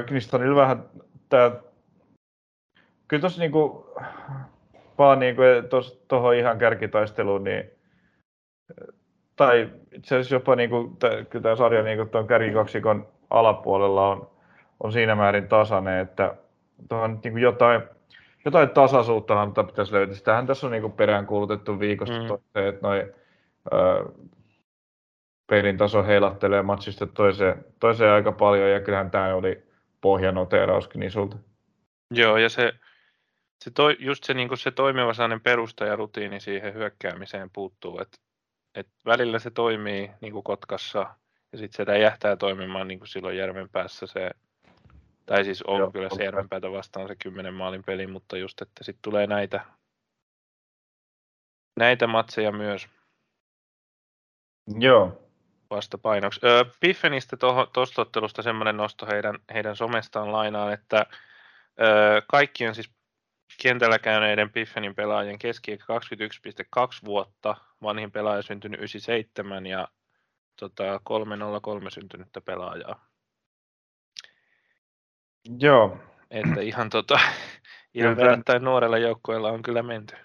Knistanilla vähän tämä, kyllä tuossa niinku, vaan niinku, tuohon ihan kärkitaisteluun, niin tai itse asiassa jopa niinku, kyllä tämä sarja niinku tuon kärkikaksikon alapuolella on, on siinä määrin tasainen, että tuohon niin kuin jotain, jotain tasaisuutta pitäisi löytää. Sitähän tässä on niin kuin peräänkuulutettu viikosta mm. toiseen, että noi, ö, pelin taso heilattelee matsista toiseen, toiseen aika paljon, ja kyllähän tämä oli pohjanoteerauskin niin sulta. Joo, ja se, se toi, just se, niin se toimiva sellainen perusta ja rutiini siihen hyökkäämiseen puuttuu, että et välillä se toimii niin kuin Kotkassa ja sitten se jähtää toimimaan niin kuin silloin Järvenpäässä se, tai siis on Joo, kyllä se Järvenpäätä vastaan se kymmenen maalin peli, mutta just, että sitten tulee näitä, näitä matseja myös. Joo. Vastapainoksi. Öö, Piffenistä tuosta ottelusta semmoinen nosto heidän, heidän somestaan lainaan, että öö, kaikki on siis kentällä käyneiden Piffenin pelaajien keski 21,2 vuotta, vanhin pelaaja syntynyt 97 ja tota, 303 syntynyttä pelaajaa. Joo. Että ihan, tota, ihan verrattain nuorella joukkueella on kyllä menty.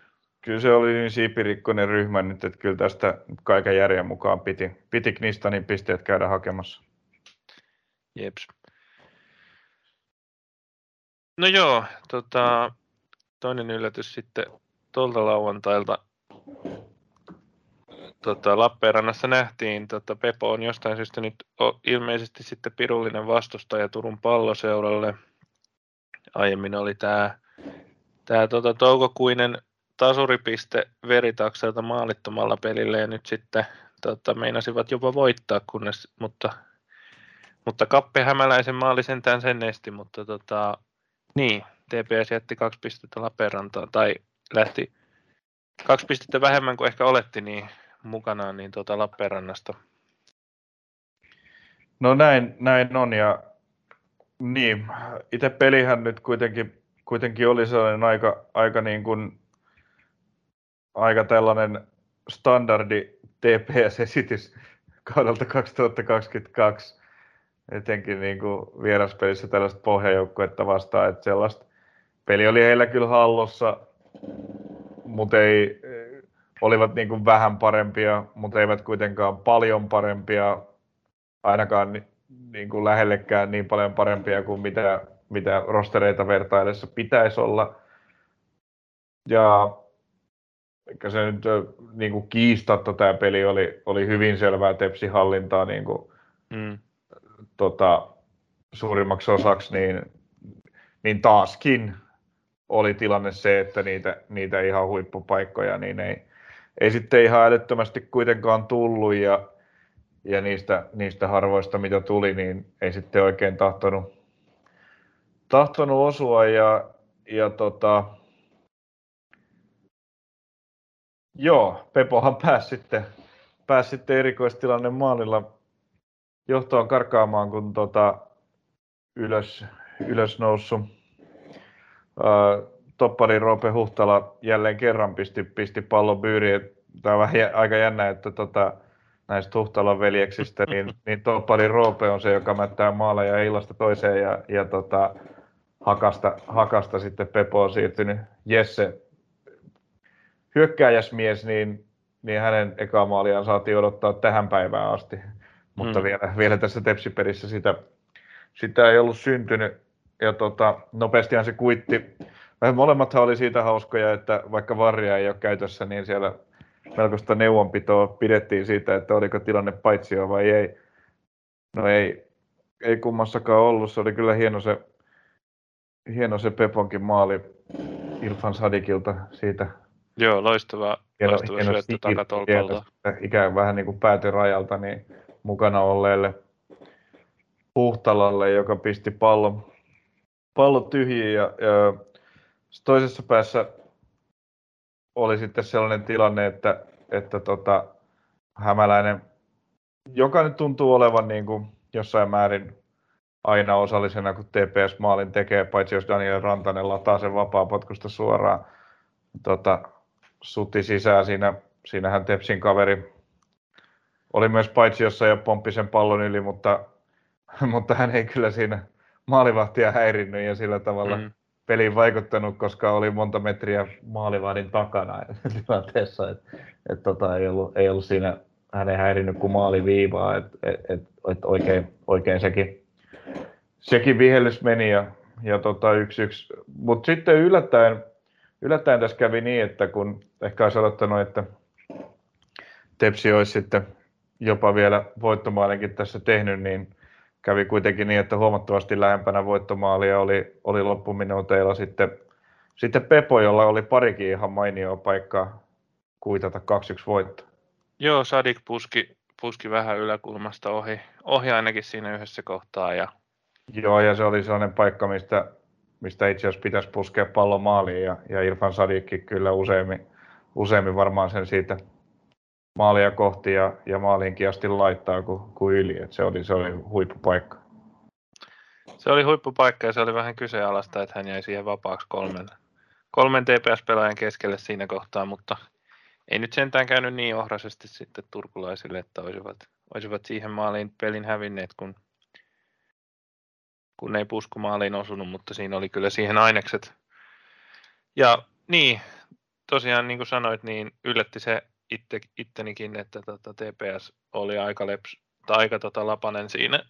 Kyllä se oli niin siipirikkoinen ryhmä nyt, että kyllä tästä kaiken järjen mukaan piti, piti Knistanin pisteet käydä hakemassa. Jeps. No joo, tota, toinen yllätys sitten tuolta lauantailta tota, Lappeenrannassa nähtiin, tota, Pepo on jostain syystä nyt ilmeisesti sitten pirullinen vastustaja Turun palloseuralle. Aiemmin oli tämä tää, tota, toukokuinen tasuripiste veritakselta maalittomalla pelillä ja nyt sitten tota, meinasivat jopa voittaa, kunnes, mutta, mutta Kappe Hämäläisen maali sentään sen esti, mutta tota, niin, TPS jätti kaksi pistettä Lappeenrantaan, tai lähti kaksi pistettä vähemmän kuin ehkä oletti, niin mukanaan niin tuota Lappeenrannasta. No näin, näin on, ja niin, itse pelihän nyt kuitenkin, kuitenkin oli sellainen aika, aika niin kuin, aika tällainen standardi TPS-esitys kaudelta 2022, etenkin niin kuin vieraspelissä tällaista pohjajoukkuetta vastaan, että sellaista peli oli heillä kyllä hallussa, mutta ei, olivat niin kuin vähän parempia, mutta eivät kuitenkaan paljon parempia, ainakaan niin kuin lähellekään niin paljon parempia kuin mitä, mitä rostereita vertaillessa pitäisi olla. Ja eikä se nyt niin kuin kiistatta tämä peli oli, oli hyvin selvää tepsihallintaa niin kuin, mm. tota, suurimmaksi osaksi, niin, niin taaskin oli tilanne se, että niitä, niitä ihan huippupaikkoja niin ei, ei sitten ihan älyttömästi kuitenkaan tullut ja, ja niistä, niistä harvoista, mitä tuli, niin ei sitten oikein tahtonut, tahtonut osua ja, ja tota, Joo, Pepohan pääsi sitten, pääsi sitten erikoistilanne maalilla johtoon karkaamaan, kun tota, ylös, ylös noussut. Ää, toppari Roope Huhtala jälleen kerran pisti, pisti pallon byyriin. Tämä on vähän aika jännä, että tota, näistä Huhtalan veljeksistä, niin, niin toppari Roope on se, joka mättää maalla ja illasta toiseen ja, ja tota, hakasta, hakasta sitten Pepo on siirtynyt Jesse hyökkääjäsmies, niin, niin hänen eka maaliaan saatiin odottaa tähän päivään asti. Mutta mm. vielä, vielä tässä tepsiperissä sitä, sitä ei ollut syntynyt. Ja tota, nopeastihan se kuitti. Molemmathan oli siitä hauskoja, että vaikka varja ei ole käytössä, niin siellä melkoista neuvonpitoa pidettiin siitä, että oliko tilanne paitsio vai ei. No ei, ei kummassakaan ollut. Se oli kyllä hieno se, hieno se Peponkin maali Ilfan Sadikilta siitä Joo, loistava, hieno, loistava hieno syöttö takatolpalta. Ikään vähän niin kuin päätyrajalta niin mukana olleelle Puhtalalle, joka pisti pallon, pallon tyhjiin. Ja, ja toisessa päässä oli sitten sellainen tilanne, että, että tota, Hämäläinen, joka nyt tuntuu olevan niin kuin jossain määrin aina osallisena, kun TPS-maalin tekee, paitsi jos Daniel Rantanen lataa sen vapaa-potkusta suoraan. Tota, suti sisään. Siinä, siinähän Tepsin kaveri oli myös paitsiossa ja pomppi sen pallon yli, mutta, mutta hän ei kyllä siinä maalivahtia häirinnyt ja sillä tavalla mm. Peliin vaikuttanut, koska oli monta metriä maalivahdin takana tilanteessa, että et tota, ei, ollut, ei ollut siinä hän ei häirinnyt kuin maaliviivaa, että et, et, et oikein, oikein sekin, sekin vihellys meni ja, ja tota, yksi, yksi. Mutta sitten yllättäen yllättäen tässä kävi niin, että kun ehkä olisi odottanut, että Tepsi olisi sitten jopa vielä voittomaalinkin tässä tehnyt, niin kävi kuitenkin niin, että huomattavasti lähempänä voittomaalia oli, oli loppuminuuteilla sitten, sitten Pepo, jolla oli parikin ihan mainioa paikkaa kuitata 2-1 voitto. Joo, Sadik puski, puski vähän yläkulmasta ohi, ohi ainakin siinä yhdessä kohtaa. Ja... Joo, ja se oli sellainen paikka, mistä mistä itse asiassa pitäisi puskea pallo maaliin ja, ja Irfan Sadikki kyllä useimmin, useimmin varmaan sen siitä maalia kohti ja, ja maaliinkin asti laittaa kuin, kuin yli. Et se, oli, se oli huippupaikka. Se oli huippupaikka ja se oli vähän kyseenalaista, että hän jäi siihen vapaaksi kolmen, kolmen TPS-pelaajan keskelle siinä kohtaa, mutta ei nyt sentään käynyt niin ohrasesti sitten turkulaisille, että olisivat, olisivat siihen maaliin pelin hävinneet, kun kun ei puskumaaliin osunut, mutta siinä oli kyllä siihen ainekset. Ja niin, tosiaan niin kuin sanoit, niin yllätti se itte, ittenikin, että tota, TPS oli aika, leps, tai aika tota, lapanen siinä.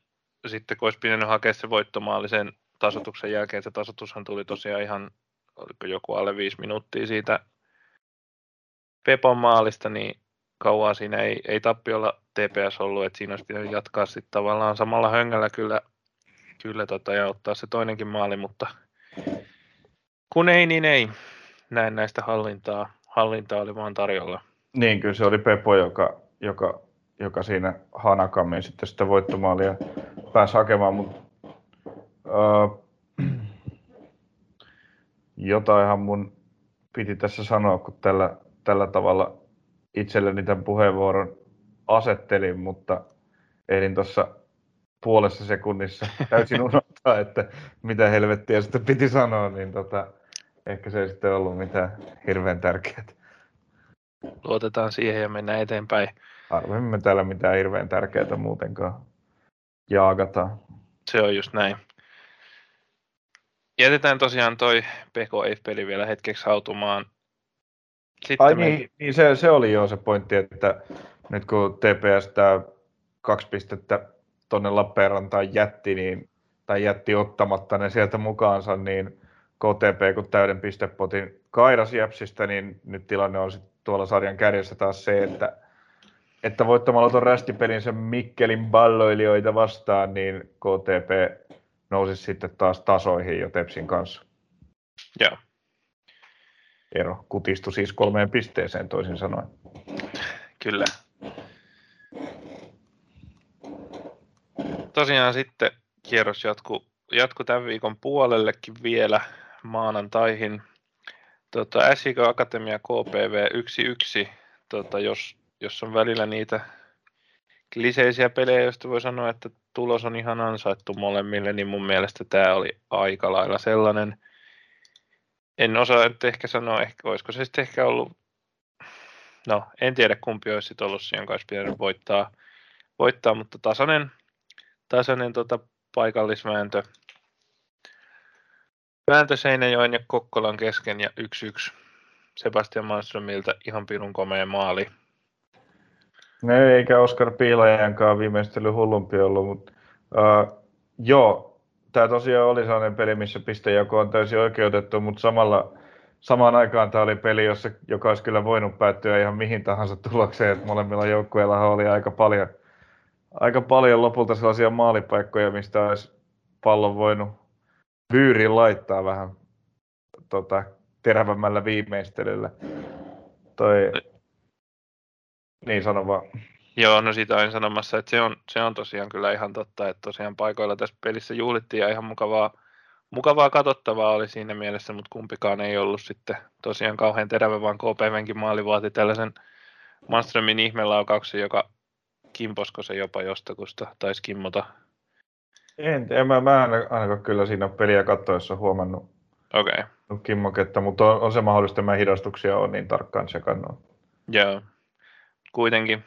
Sitten kun olisi pitänyt hakea se voittomaali sen tasotuksen jälkeen, se tasotushan tuli tosiaan ihan, oliko joku alle viisi minuuttia siitä Pepon maalista, niin kauan siinä ei, ei tappiolla TPS ollut, että siinä olisi pitänyt jatkaa sitten tavallaan samalla höngällä kyllä kyllä tota, ja ottaa se toinenkin maali, mutta kun ei, niin ei. Näin näistä hallintaa, hallintaa oli vaan tarjolla. Niin, kyllä se oli Pepo, joka, joka, joka siinä hanakammin sitten sitä voittomaalia pääsi hakemaan, mutta jotainhan mun piti tässä sanoa, kun tällä, tällä tavalla itselleni tämän puheenvuoron asettelin, mutta ehdin tuossa puolessa sekunnissa täysin unohtaa, että mitä helvettiä sitten piti sanoa, niin tota, ehkä se ei sitten ollut mitään hirveän tärkeää. Luotetaan siihen ja mennään eteenpäin. Arvemme täällä mitään hirveän tärkeää muutenkaan jaagataan. Se on just näin. Jätetään tosiaan toi PK-peli vielä hetkeksi hautumaan. Sitten Ai me... niin, niin se, se, oli jo se pointti, että nyt kun TPS tämä kaksi pistettä tuonne Lappeenrantaan jätti, niin, tai jätti ottamatta ne sieltä mukaansa, niin KTP kun täyden pistepotin kairas Jäpsistä, niin nyt tilanne on sitten tuolla sarjan kärjessä taas se, että, että voittamalla tuon rästipelin sen Mikkelin balloilijoita vastaan, niin KTP nousisi sitten taas tasoihin jo Tepsin kanssa. Joo. Ero kutistui siis kolmeen pisteeseen toisin sanoen. Kyllä. Tosiaan sitten kierros jatku, jatku tämän viikon puolellekin vielä maanantaihin. Tota, SIK Akatemia KPV 1-1, tota, jos, jos on välillä niitä kliseisiä pelejä, joista voi sanoa, että tulos on ihan ansaittu molemmille, niin mun mielestä tämä oli aika lailla sellainen. En osaa nyt ehkä sanoa, ehkä, olisiko se sitten ehkä ollut, no en tiedä kumpi olisi sitten ollut jonka olisi pitänyt voittaa, voittaa mutta tasainen, tasainen tota, paikallisvääntö. Vääntö Seinäjoen ja Kokkolan kesken ja 1-1. Sebastian Malmströmiltä ihan pirun komea maali. No eikä Oskar Piilajankaan viimeistely hullumpi ollut, mutta uh, joo, tämä tosiaan oli sellainen peli, missä pistejako on täysin oikeutettu, mutta samalla, samaan aikaan tämä oli peli, jossa, joka olisi kyllä voinut päättyä ihan mihin tahansa tulokseen, että molemmilla joukkueilla oli aika paljon, aika paljon lopulta sellaisia maalipaikkoja, mistä olisi pallon voinut vyyriin laittaa vähän tota, terävämmällä viimeistelyllä. Toi, niin sano vaan. Joo, no siitä olin sanomassa, että se on, se on tosiaan kyllä ihan totta, että tosiaan paikoilla tässä pelissä juhlittiin ja ihan mukavaa, mukavaa katsottavaa oli siinä mielessä, mutta kumpikaan ei ollut sitten tosiaan kauhean terävä, vaan KPVnkin maali vaati tällaisen Manströmin ihmelaukauksen, joka kimposko se jopa jostakusta, taisi kimmota. En, en mä, mä en ainakaan kyllä siinä peliä katsoessa huomannut okay. kimmoketta, mutta on, on se mahdollista, että mä hidastuksia on niin tarkkaan tsekannut. Joo, kuitenkin.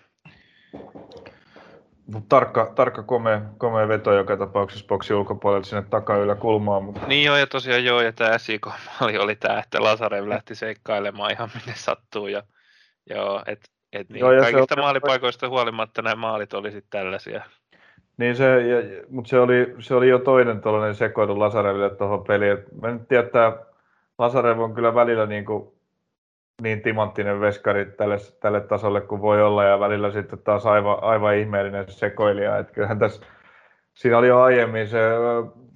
Tarkka, tarkka komea, komea veto joka tapauksessa boksi ulkopuolelle sinne takayllä kulmaan. Mutta... Niin joo, ja tosiaan joo, ja tämä SIK oli, oli tämä, että Lasarev lähti seikkailemaan ihan minne sattuu. Ja, joo, et, et niin, joo, kaikista on... maalipaikoista huolimatta nämä maalit oli sitten tällaisia. Niin se, mutta se oli, se oli jo toinen tällainen sekoilu Lasareville tuohon peliin. Mä nyt tiedän, että Lasarev on kyllä välillä niin kuin niin timanttinen veskari tälle, tälle tasolle kuin voi olla ja välillä sitten taas aivan, aivan ihmeellinen sekoilija. Että kyllähän tässä, siinä oli jo aiemmin se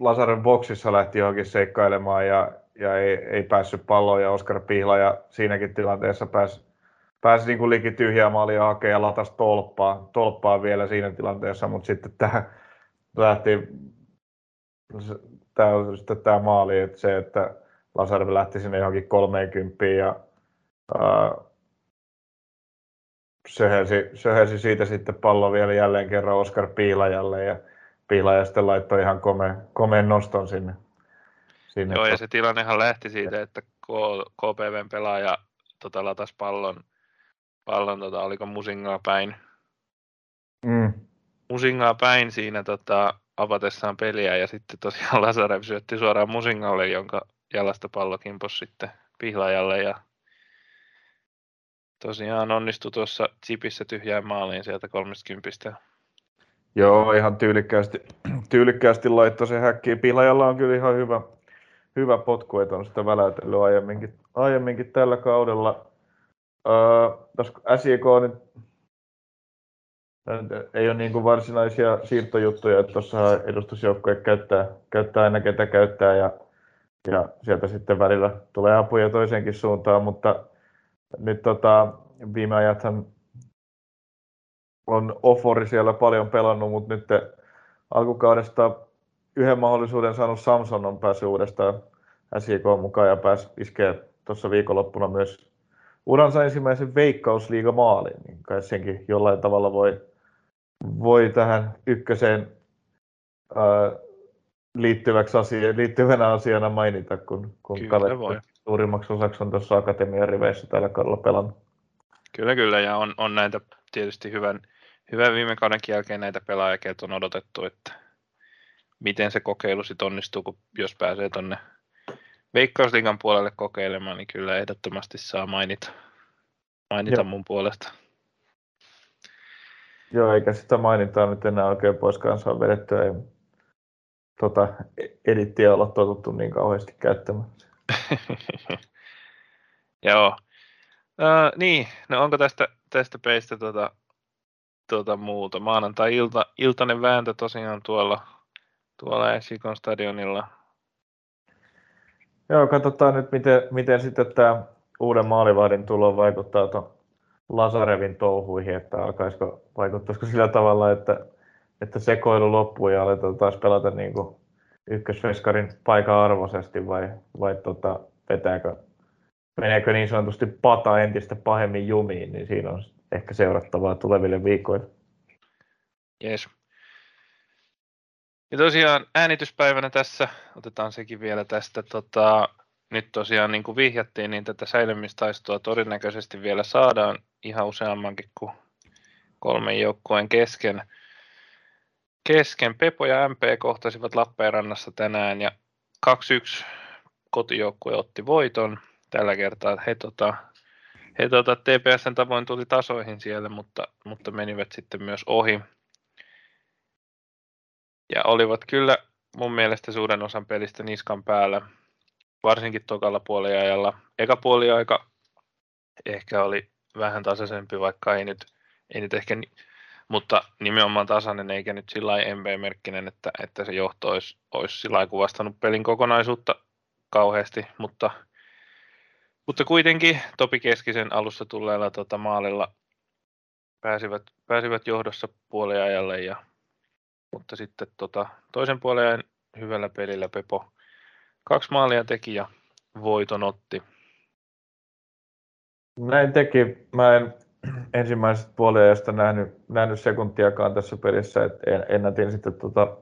Lasaren boksissa lähti johonkin seikkailemaan ja, ja ei, ei päässyt palloon ja Oskar Pihla ja siinäkin tilanteessa pääsi, pääsi niin kuin liki tyhjää maalia hakemaan ja latas tolppaa, tolppaa vielä siinä tilanteessa, mutta sitten tämä lähti, tämä sitten tämä maali, että se, että Lasarvi lähti sinne johonkin 30 ja söhelsi siitä sitten pallo vielä jälleen kerran Oskar Piilajalle ja Piilaja sitten laittoi ihan kome, komeen noston sinne. sinne Joo, ja se tilannehan lähti siitä, että KPVn pelaaja tota, latas pallon, pallon tota, oliko Musingaa päin. Mm. Musingaa päin siinä tota, avatessaan peliä ja sitten tosiaan Lazarev syötti suoraan Musingalle, jonka jalasta pallo kimpos sitten Pihlajalle ja Tosiaan onnistui tuossa chipissä tyhjään maaliin sieltä 30. Joo, ihan tyylikkäästi, tyylikkäästi laittoi se häkkiin. Pilajalla on kyllä ihan hyvä, hyvä potku, että on sitä väläytellyt aiemminkin, aiemminkin tällä kaudella. Öö, SJK nyt ei ole niin kuin varsinaisia siirtojuttuja, että tuossa edustusjoukkue käyttää, käyttää aina ketä käyttää ja, ja sieltä sitten välillä tulee apuja toiseenkin suuntaan, mutta nyt tota, viime ajathan on Offori siellä paljon pelannut, mutta nyt alkukaudesta yhden mahdollisuuden saanut Samson on päässyt uudestaan SJK mukaan ja pääsi iskeä tuossa viikonloppuna myös uransa ensimmäisen veikkausliigamaalin, niin kai senkin jollain tavalla voi, voi tähän ykköseen ää, liittyväksi asia, liittyvänä asiana mainita, kun, kun Kaveri suurimmaksi osaksi on tuossa akatemian riveissä tällä kaudella pelannut. Kyllä, kyllä, ja on, on näitä tietysti hyvän, hyvän viime kauden jälkeen näitä pelaajia, on odotettu, että miten se kokeilu sitten onnistuu, kun jos pääsee tuonne Veikkausliigan puolelle kokeilemaan, niin kyllä ehdottomasti saa mainita, mainita mun puolesta. Joo, eikä sitä mainintaa nyt enää oikein pois kanssa vedettyä. Ei, tota, edittiä olla totuttu niin kauheasti käyttämään. Joo. Uh, niin, no onko tästä, tästä peistä tuota, tuota muuta? Maanantai-ilta, iltainen vääntö tosiaan tuolla, tuolla Esikon stadionilla. Joo, katsotaan nyt, miten, miten sitten tämä uuden maalivahdin tulo vaikuttaa tuon Lasarevin touhuihin, että alkaisiko, vaikuttaisiko sillä tavalla, että, että sekoilu loppuu ja aletaan taas pelata niin kuin ykkösveskarin paikan arvoisesti vai, vai tota, vetääkö, meneekö niin sanotusti pata entistä pahemmin jumiin, niin siinä on ehkä seurattavaa tuleville viikoille. Jees. Ja tosiaan äänityspäivänä tässä, otetaan sekin vielä tästä, tota, nyt tosiaan niin kuin vihjattiin, niin tätä säilymistaistoa todennäköisesti vielä saadaan ihan useammankin kuin kolmen joukkueen kesken kesken. Pepo ja MP kohtasivat Lappeenrannassa tänään ja 2-1 kotijoukkue otti voiton. Tällä kertaa he, tota, he tota, TPSn tavoin tuli tasoihin siellä, mutta, mutta menivät sitten myös ohi. Ja olivat kyllä mun mielestä suuren osan pelistä niskan päällä, varsinkin tokalla puoliajalla. Eka puoliaika ehkä oli vähän tasaisempi, vaikka ei nyt, ei nyt ehkä mutta nimenomaan tasainen eikä nyt sillä MB-merkkinen, että, että se johto olisi, olisi sillä kuvastanut pelin kokonaisuutta kauheasti, mutta, mutta kuitenkin Topi Keskisen alussa tulleella tota, maalilla pääsivät, pääsivät johdossa puoliajalle, ja, mutta sitten tota, toisen puolen hyvällä pelillä Pepo kaksi maalia teki ja voiton otti. Näin teki. Mä en ensimmäisestä puoliajasta nähnyt, nähnyt sekuntiakaan tässä pelissä, että ennätin sitten tuota,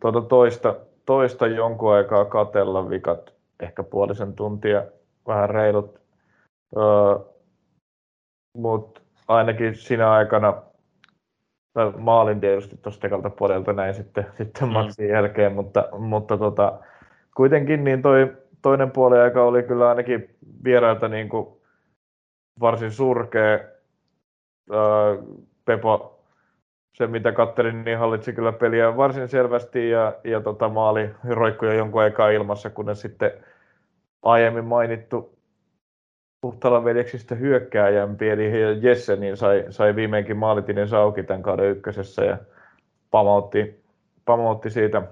tuota toista, toista jonkun aikaa katella vikat, ehkä puolisen tuntia, vähän reilut. Öö, Mutta ainakin siinä aikana maalin tietysti tuosta tekalta puolelta näin sitten, sitten mm. maksin jälkeen, mutta, mutta tota, kuitenkin niin toi toinen puoli aika oli kyllä ainakin vierailta niin kuin varsin surkea Pepo, se mitä kattelin, niin hallitsi kyllä peliä varsin selvästi ja, ja tota, maali roikkui jo jonkun aikaa ilmassa, kunnes sitten aiemmin mainittu Puhtalan veljeksistä hyökkääjämpi, eli Jesse, niin sai, sai viimeinkin maalitinen sauki tämän kauden ykkösessä ja pamautti, pamautti siitä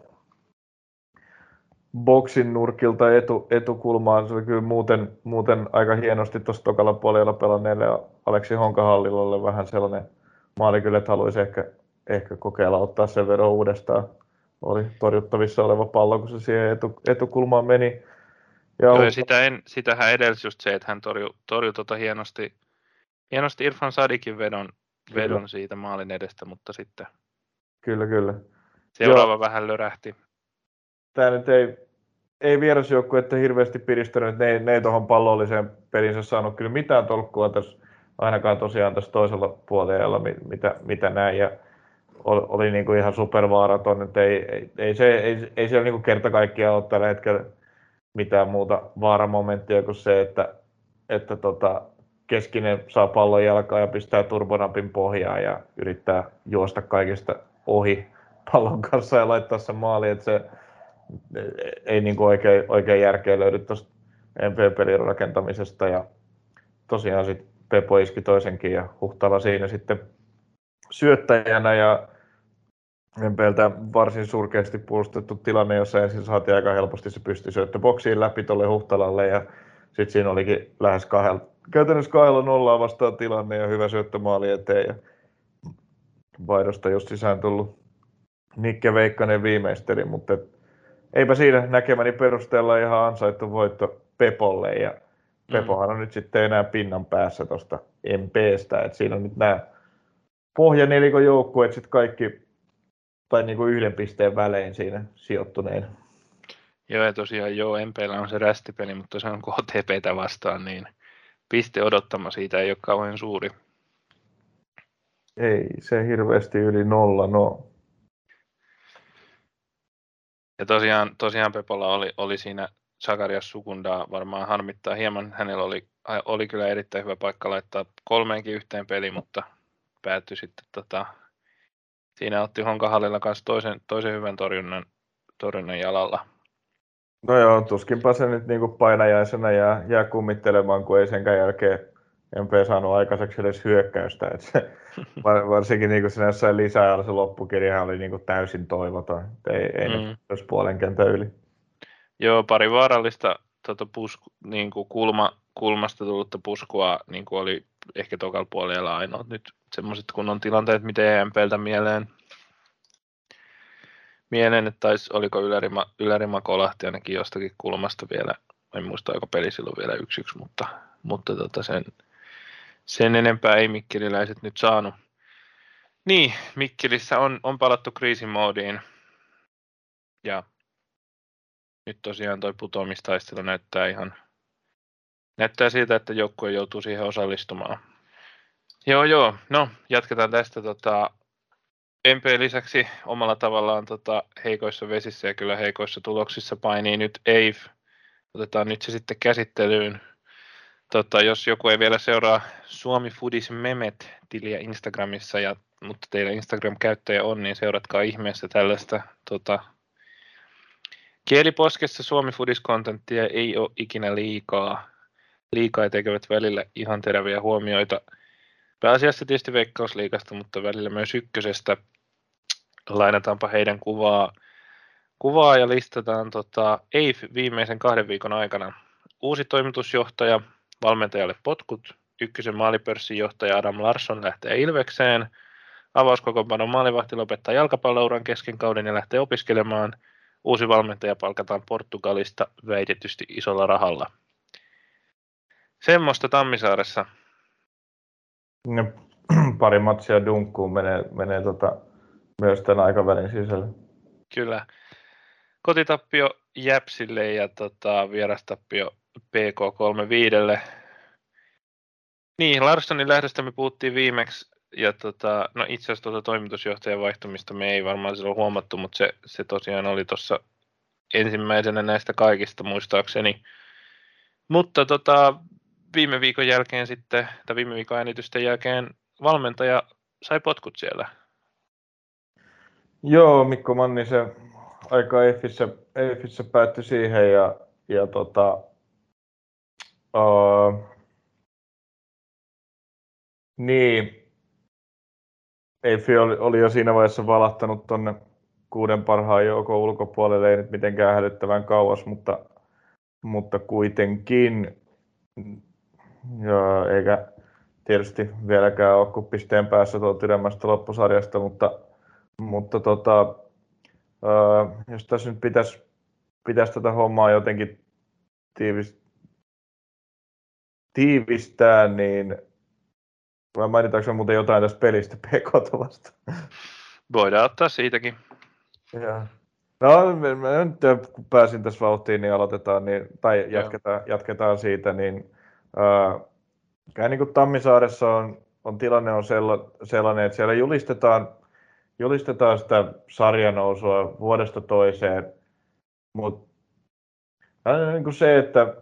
boksin nurkilta etu, etukulmaan. Se oli kyllä muuten, muuten aika hienosti tuossa tokalla puolella pelanneelle Aleksi Honkahallilolle vähän sellainen maali kyllä, että haluaisi ehkä, ehkä kokeilla ottaa sen verran uudestaan. Oli torjuttavissa oleva pallo, kun se siihen etu, etukulmaan meni. Ja, Joo, ja sitä en, sitähän edelsi just se, että hän torjui, torjui tuota hienosti, hienosti Irfan Sadikin vedon, vedon siitä maalin edestä, mutta sitten Kyllä, kyllä. Seuraava Joo. vähän lörähti tämä nyt ei, ei että hirveästi piristänyt, ne ne ei tuohon pallolliseen pelinsä saanut kyllä mitään tolkkua tässä, ainakaan tosiaan tässä toisella puolella, mitä, mitä näin, ja oli, oli niin kuin ihan supervaaraton, että ei, ei, ei, se, ei, ei siellä niin kuin kerta kaikkiaan ole tällä hetkellä mitään muuta vaaramomenttia kuin se, että, että tota, keskinen saa pallon jalkaa ja pistää turbonapin pohjaan ja yrittää juosta kaikista ohi pallon kanssa ja laittaa se maali, että se, ei niin kuin oikein, oikein järkeä löydy tuosta MP-pelin rakentamisesta. Ja tosiaan sitten Pepo iski toisenkin ja Huhtala siinä sitten syöttäjänä ja MPltä varsin surkeasti puolustettu tilanne, jossa ensin saatiin aika helposti se pystysyöttö boksiin läpi tuolle Huhtalalle ja sitten siinä olikin lähes kahdella, käytännössä kahdella nollaa vastaan tilanne ja hyvä syöttömaali eteen ja vaihdosta just sisään tullut Nikke Veikkanen viimeisteli, mutta eipä siinä näkemäni perusteella ihan ansaittu voitto Pepolle ja mm. Pepohan on nyt sitten enää pinnan päässä tuosta MPstä, että siinä on nyt nämä pohjanelikon joukkueet sitten kaikki tai niin kuin yhden pisteen välein siinä sijoittuneen. Joo, ja tosiaan joo, MPllä on se rästipeli, mutta se on KTPtä vastaan, niin piste odottama siitä ei ole kauhean suuri. Ei se hirveästi yli nolla, no. Ja tosiaan, tosiaan Pepolla oli, oli siinä Sakarias Sukundaa varmaan harmittaa hieman. Hänellä oli, oli kyllä erittäin hyvä paikka laittaa kolmeenkin yhteen peliin, mutta päättyi sitten tota, siinä otti Honkahallilla kanssa toisen, toisen hyvän torjunnan, torjunnan jalalla. No joo, tuskinpa se nyt niin painajaisena jää, jää kummittelemaan, kun ei senkään jälkeen MP saanut aikaiseksi edes hyökkäystä. Et se, varsinkin niin kuin siinä jossain lisäajalla se loppukirja oli niin kuin täysin toivoton. Ei, ei mm. nyt puolen kentän yli. Joo, pari vaarallista tuota pusku, niin kuin kulma, kulmasta tullutta puskua niin kuin oli ehkä tokalla puolella ainoa nyt semmoiset kunnon tilanteet, miten EMPltä mieleen. Mieleen, että taisi, oliko Ylärima, Ylärima kolahti ainakin jostakin kulmasta vielä. En muista, oliko peli silloin vielä yksi yksi, mutta, mutta tota sen, sen enempää ei mikkeliläiset nyt saanut. Niin, Mikkelissä on, on palattu kriisimoodiin. Ja nyt tosiaan toi putoamistaistelu näyttää ihan näyttää siltä, että joukkue joutuu siihen osallistumaan. Joo, joo. No, jatketaan tästä. Tota, MP lisäksi omalla tavallaan tota, heikoissa vesissä ja kyllä heikoissa tuloksissa painii nyt Ave. Otetaan nyt se sitten käsittelyyn. Tota, jos joku ei vielä seuraa Suomi Foodis Memet tiliä Instagramissa, ja, mutta teillä Instagram-käyttäjä on, niin seuratkaa ihmeessä tällaista tota, Kieliposkessa Suomi Foodis kontenttia ei ole ikinä liikaa. Liikaa tekevät välillä ihan teräviä huomioita – Pääasiassa tietysti Veikkausliikasta, mutta välillä myös ykkösestä. Lainataanpa heidän kuvaa, kuvaa ja listataan tota, EIF viimeisen kahden viikon aikana. Uusi toimitusjohtaja, valmentajalle potkut, ykkösen maalipörssin johtaja Adam Larsson lähtee Ilvekseen, avauskokoonpanon maalivahti lopettaa jalkapallouran kesken kauden ja lähtee opiskelemaan. Uusi valmentaja palkataan Portugalista väitetysti isolla rahalla. Semmoista Tammisaaressa ne pari matsia dunkkuun menee, menee tota, myös tämän aikavälin sisällä. Kyllä. Kotitappio Jäpsille ja tota, vierastappio PK35. Niin, Larssonin lähdöstä me puhuttiin viimeksi, ja tota, no itse asiassa tuota toimitusjohtajan vaihtumista me ei varmaan silloin huomattu, mutta se, se tosiaan oli tuossa ensimmäisenä näistä kaikista muistaakseni. Mutta tota, viime viikon jälkeen sitten, tai viime viikon äänitysten jälkeen valmentaja sai potkut siellä. Joo, Mikko Manni se aika Effissä, Effissä päättyi siihen ja, ja tota, uh, niin, Effi oli, oli, jo siinä vaiheessa valahtanut tuonne kuuden parhaan joukon ulkopuolelle, ei nyt mitenkään hälyttävän kauas, mutta, mutta kuitenkin Joo, eikä tietysti vieläkään ole kuin pisteen päässä tuolta ylemmästä loppusarjasta, mutta, mutta tota, jos tässä nyt pitäisi, pitäisi tätä hommaa jotenkin tiivist, tiivistää, niin vai mainitaanko muuten jotain tästä pelistä PK? Voidaan ottaa siitäkin. Ja. No, mä nyt kun pääsin tässä vauhtiin, niin aloitetaan, niin, tai jatketaan, jatketaan siitä, niin Äh, niin kuin Tammisaaressa on, on tilanne on sellainen, että siellä julistetaan, julistetaan sitä sarjanousua vuodesta toiseen, mutta niin kuin se, että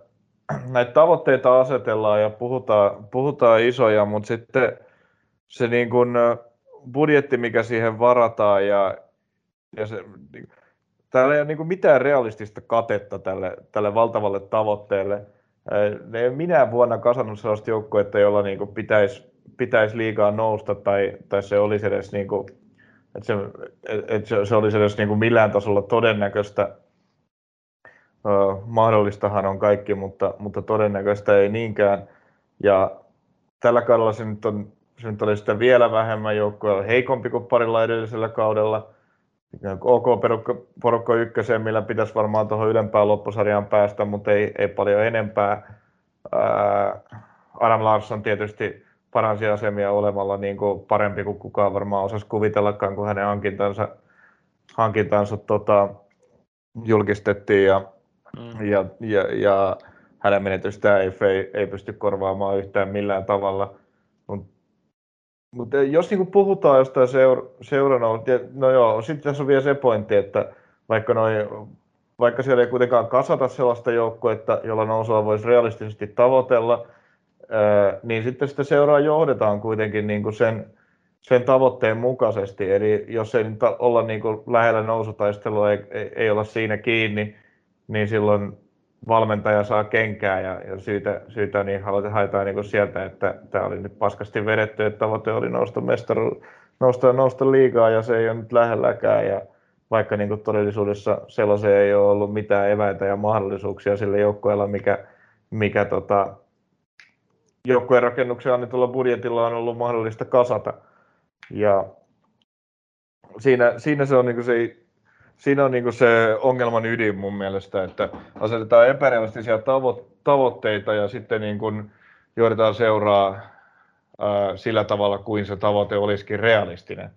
näitä tavoitteita asetellaan ja puhutaan, puhutaan isoja, mutta sitten se niin kuin budjetti, mikä siihen varataan ja, ja se, täällä ei ole niin kuin mitään realistista katetta tälle, tälle valtavalle tavoitteelle – ne ei minä vuonna kasannut sellaista joukkuetta, jolla niin kuin pitäisi, pitäisi liikaa nousta tai, tai se olisi edes niin kuin, että se, että se, se olisi edes niin kuin millään tasolla todennäköistä. mahdollistahan on kaikki, mutta, mutta todennäköistä ei niinkään. Ja tällä kaudella se nyt, on, se nyt oli sitten vielä vähemmän joukkueella heikompi kuin parilla edellisellä kaudella. OK porukka, porukka ykköseen, millä pitäisi varmaan tuohon ylempään loppusarjaan päästä, mutta ei, ei paljon enempää. Ää, Adam Larsson tietysti paransi asemia olemalla niin kuin parempi kuin kukaan varmaan osasi kuvitellakaan, kun hänen hankintansa, hankintansa tota, julkistettiin ja, mm. ja, ja, ja hänen menetystään ei, ei, ei pysty korvaamaan yhtään millään tavalla. Mutta mut jos niinku puhutaan jostain seura, seurana, no joo, sitten tässä on vielä se pointti, että vaikka, noi, vaikka siellä ei kuitenkaan kasata sellaista joukkuetta, jolla nousua voisi realistisesti tavoitella, niin sitten sitä seuraa johdetaan kuitenkin niin kuin sen, sen tavoitteen mukaisesti. Eli jos ei nyt olla niin kuin lähellä nousutaistelua, ei, ei, ei olla siinä kiinni, niin silloin valmentaja saa kenkää ja, ja syytä, syytä niin haetaan niin sieltä, että tämä oli nyt paskasti vedetty, että tavoite oli nousta mestaru, nousta, nousta liigaa ja se ei ole nyt lähelläkään ja vaikka niin kuin todellisuudessa sellaiseen ei ole ollut mitään eväitä ja mahdollisuuksia sille joukkueella, mikä, mikä tota, joukkueen rakennuksen annetulla budjetilla on ollut mahdollista kasata. Ja siinä, siinä se on niin se siinä on niin se ongelman ydin mun mielestä, että asetetaan epärealistisia tavo- tavoitteita ja sitten niin kuin johdetaan seuraa ää, sillä tavalla kuin se tavoite olisikin realistinen.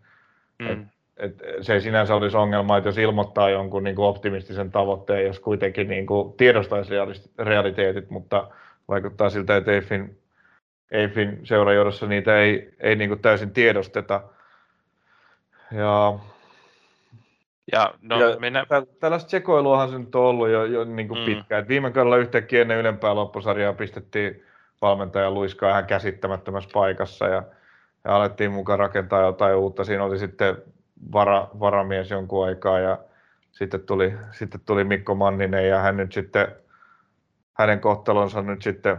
Mm. Et, et se ei sinänsä olisi ongelma, että jos ilmoittaa jonkun niin kuin optimistisen tavoitteen, jos kuitenkin niin kuin tiedostaisi realiteetit, mutta vaikuttaa siltä, että EIFin, EIFin seurajohdossa niitä ei, ei niin kuin täysin tiedosteta. Ja ja, no, ja mennä... Tällaista sekoiluahan se nyt on ollut jo, jo niin kuin mm. pitkään. Et viime kaudella yhtäkkiä ennen ylempää loppusarjaa pistettiin valmentaja luiskaa ihan käsittämättömässä paikassa ja, ja alettiin mukaan rakentaa jotain uutta. Siinä oli sitten vara, varamies jonkun aikaa ja sitten tuli, sitten tuli Mikko Manninen ja hän nyt sitten, hänen kohtalonsa nyt sitten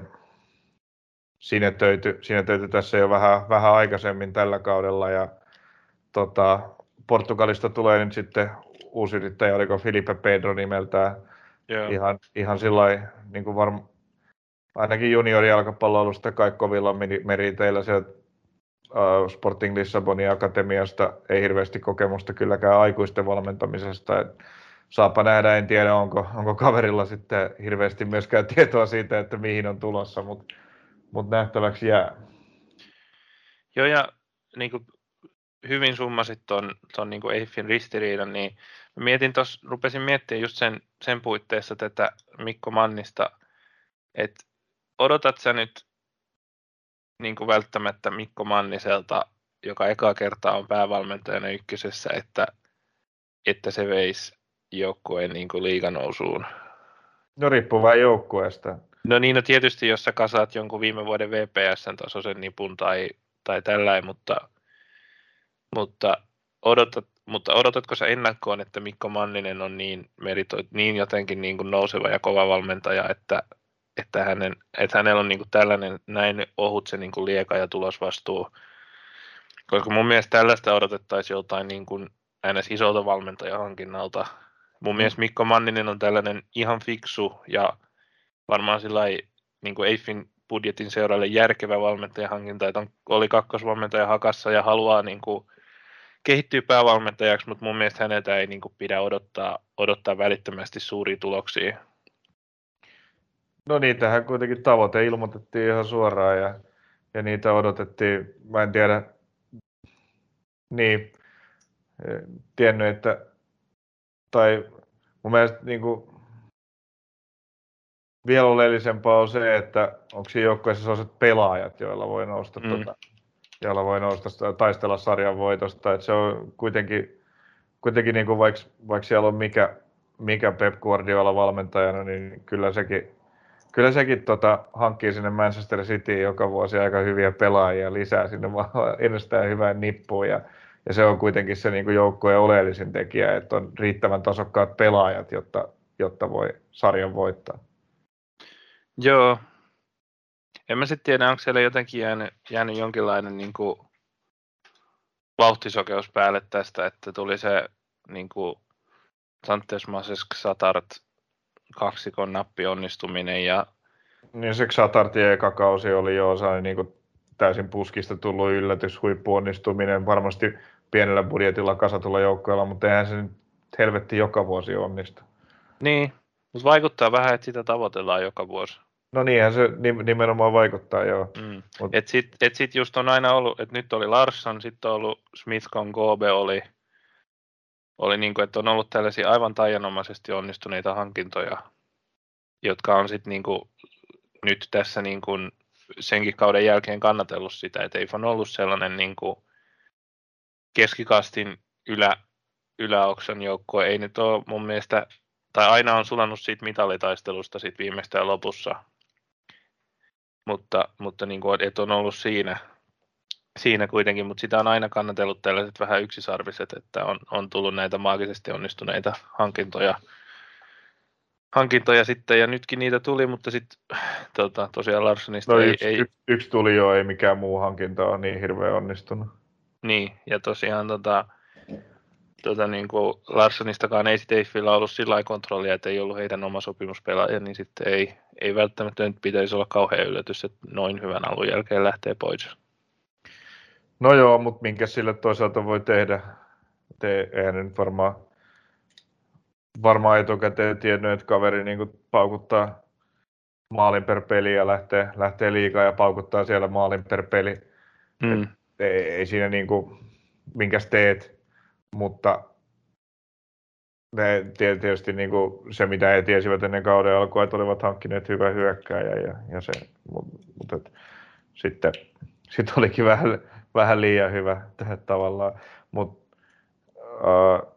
sinetöity, sinetöity tässä jo vähän, vähän aikaisemmin tällä kaudella ja tota, Portugalista tulee nyt sitten uusi yrittäjä, oliko Filipe Pedro nimeltään. Yeah. Ihan, ihan sillä niin kuin varm, ainakin juniorijalkapalloilusta kai kovilla meriteillä sieltä uh, Sporting Lissabonin akatemiasta ei hirveästi kokemusta kylläkään aikuisten valmentamisesta. Et saapa nähdä, en tiedä onko, onko kaverilla sitten hirveästi myöskään tietoa siitä, että mihin on tulossa, mutta mut nähtäväksi jää. Joo, ja niin kuin hyvin summasit tuon, ton niin Eiffin ristiriidan, niin mietin tuossa, rupesin miettimään just sen, sen puitteissa tätä Mikko Mannista, että odotat sä nyt niin kuin välttämättä Mikko Manniselta, joka eka kertaa on päävalmentajana ykkösessä, että, että se veisi joukkueen niin kuin liiganousuun? No riippuu vain joukkueesta. No niin, no tietysti jos sä kasaat jonkun viime vuoden VPSn tasoisen nipun tai, tai tällainen, mutta mutta, odotat, mutta odotatko sä ennakkoon, että Mikko Manninen on niin, meritoit, niin jotenkin niin kuin nouseva ja kova valmentaja, että, että, hänen, että hänellä on niin kuin tällainen näin ohut se niin kuin lieka ja tulosvastuu. Koska mun mielestä tällaista odotettaisiin joltain niin kuin ns. isolta valmentajahankinnalta. Mun mielestä Mikko Manninen on tällainen ihan fiksu ja varmaan sillä niin kuin Eiffin budjetin seuralle järkevä valmentajahankinta, että on, oli kakkosvalmentaja hakassa ja haluaa niin kuin kehittyy päävalmentajaksi, mutta mun mielestä häneltä ei niin kuin pidä odottaa, odottaa välittömästi suuria tuloksia. No niitähän kuitenkin tavoite ilmoitettiin ihan suoraan ja, ja niitä odotettiin, mä en tiedä, niin, tiennyt, että, tai mun mielestä niin kuin, vielä oleellisempaa on se, että onko siinä joukkueessa sellaiset pelaajat, joilla voi nousta mm. tuota, jolla voi nousta taistella sarjan voitosta. että se on kuitenkin, kuitenkin niin kuin vaikka, vaikka siellä on mikä, mikä Pep Guardiola valmentajana, niin kyllä sekin, kyllä sekin tota, hankkii sinne Manchester Cityin joka vuosi aika hyviä pelaajia lisää sinne ennestään hyvään nippuun. Ja, ja se on kuitenkin se niin joukkueen oleellisin tekijä, että on riittävän tasokkaat pelaajat, jotta, jotta voi sarjan voittaa. Joo, en mä sitten tiedä, onko siellä jotenkin jäänyt, jäänyt jonkinlainen niin kuin, vauhtisokeus päälle tästä, että tuli se niin kuin, Santes Masesk Satart kaksikon nappi onnistuminen ja niin se Satartin eka kausi oli jo osa niin kuin täysin puskista tullut yllätys, huippuonnistuminen. Varmasti pienellä budjetilla kasatulla joukkoilla, mutta eihän se nyt helvetti joka vuosi onnistu. Niin, mutta vaikuttaa vähän, että sitä tavoitellaan joka vuosi. No niinhän se nimenomaan vaikuttaa, joo. Mm. Mut... Et sit, et sit just on aina ollut, että nyt oli Larsson, sitten on ollut Smith Gobe oli, oli niin kuin, että on ollut tällaisia aivan taianomaisesti onnistuneita hankintoja, jotka on sitten niin kuin, nyt tässä niin kuin senkin kauden jälkeen kannatellut sitä, että ei on ollut sellainen niin kuin keskikastin ylä, yläoksan joukkue. Ei nyt ole mun mielestä, tai aina on sulannut siitä mitalitaistelusta sit viimeistään lopussa, mutta, mutta niin kuin, et on ollut siinä, siinä kuitenkin, mutta sitä on aina kannatellut tällaiset vähän yksisarviset, että on, on tullut näitä maagisesti onnistuneita hankintoja, hankintoja sitten, ja nytkin niitä tuli, mutta sitten tota, tosiaan Larssonista no, ei, yksi, ei... Yksi, yksi tuli jo, ei mikään muu hankinta ole niin hirveän onnistunut. Niin, ja tosiaan tota, tota, niin kuin Larssonistakaan ei sitten Eiffillä ollut sillä kontrollia, että ei ollut heidän oma sopimuspelaaja, niin sitten ei, ei välttämättä nyt pitäisi olla kauhean yllätys, että noin hyvän alun jälkeen lähtee pois. No joo, mutta minkä sille toisaalta voi tehdä? Te, eihän nyt varmaan, varmaan etukäteen tiennyt, että kaveri niin paukuttaa maalin per peli ja lähtee, lähtee liikaa ja paukuttaa siellä maalin per peli. Mm. ei, ei siinä niin kuin, minkäs teet, mutta ne tietysti niin kuin se, mitä he tiesivät ennen kauden alkua, että olivat hankkineet hyvän hyökkääjä ja, ja se, mutta mut, sitten sit olikin vähän, vähän liian hyvä tähän tavallaan. Mut, uh,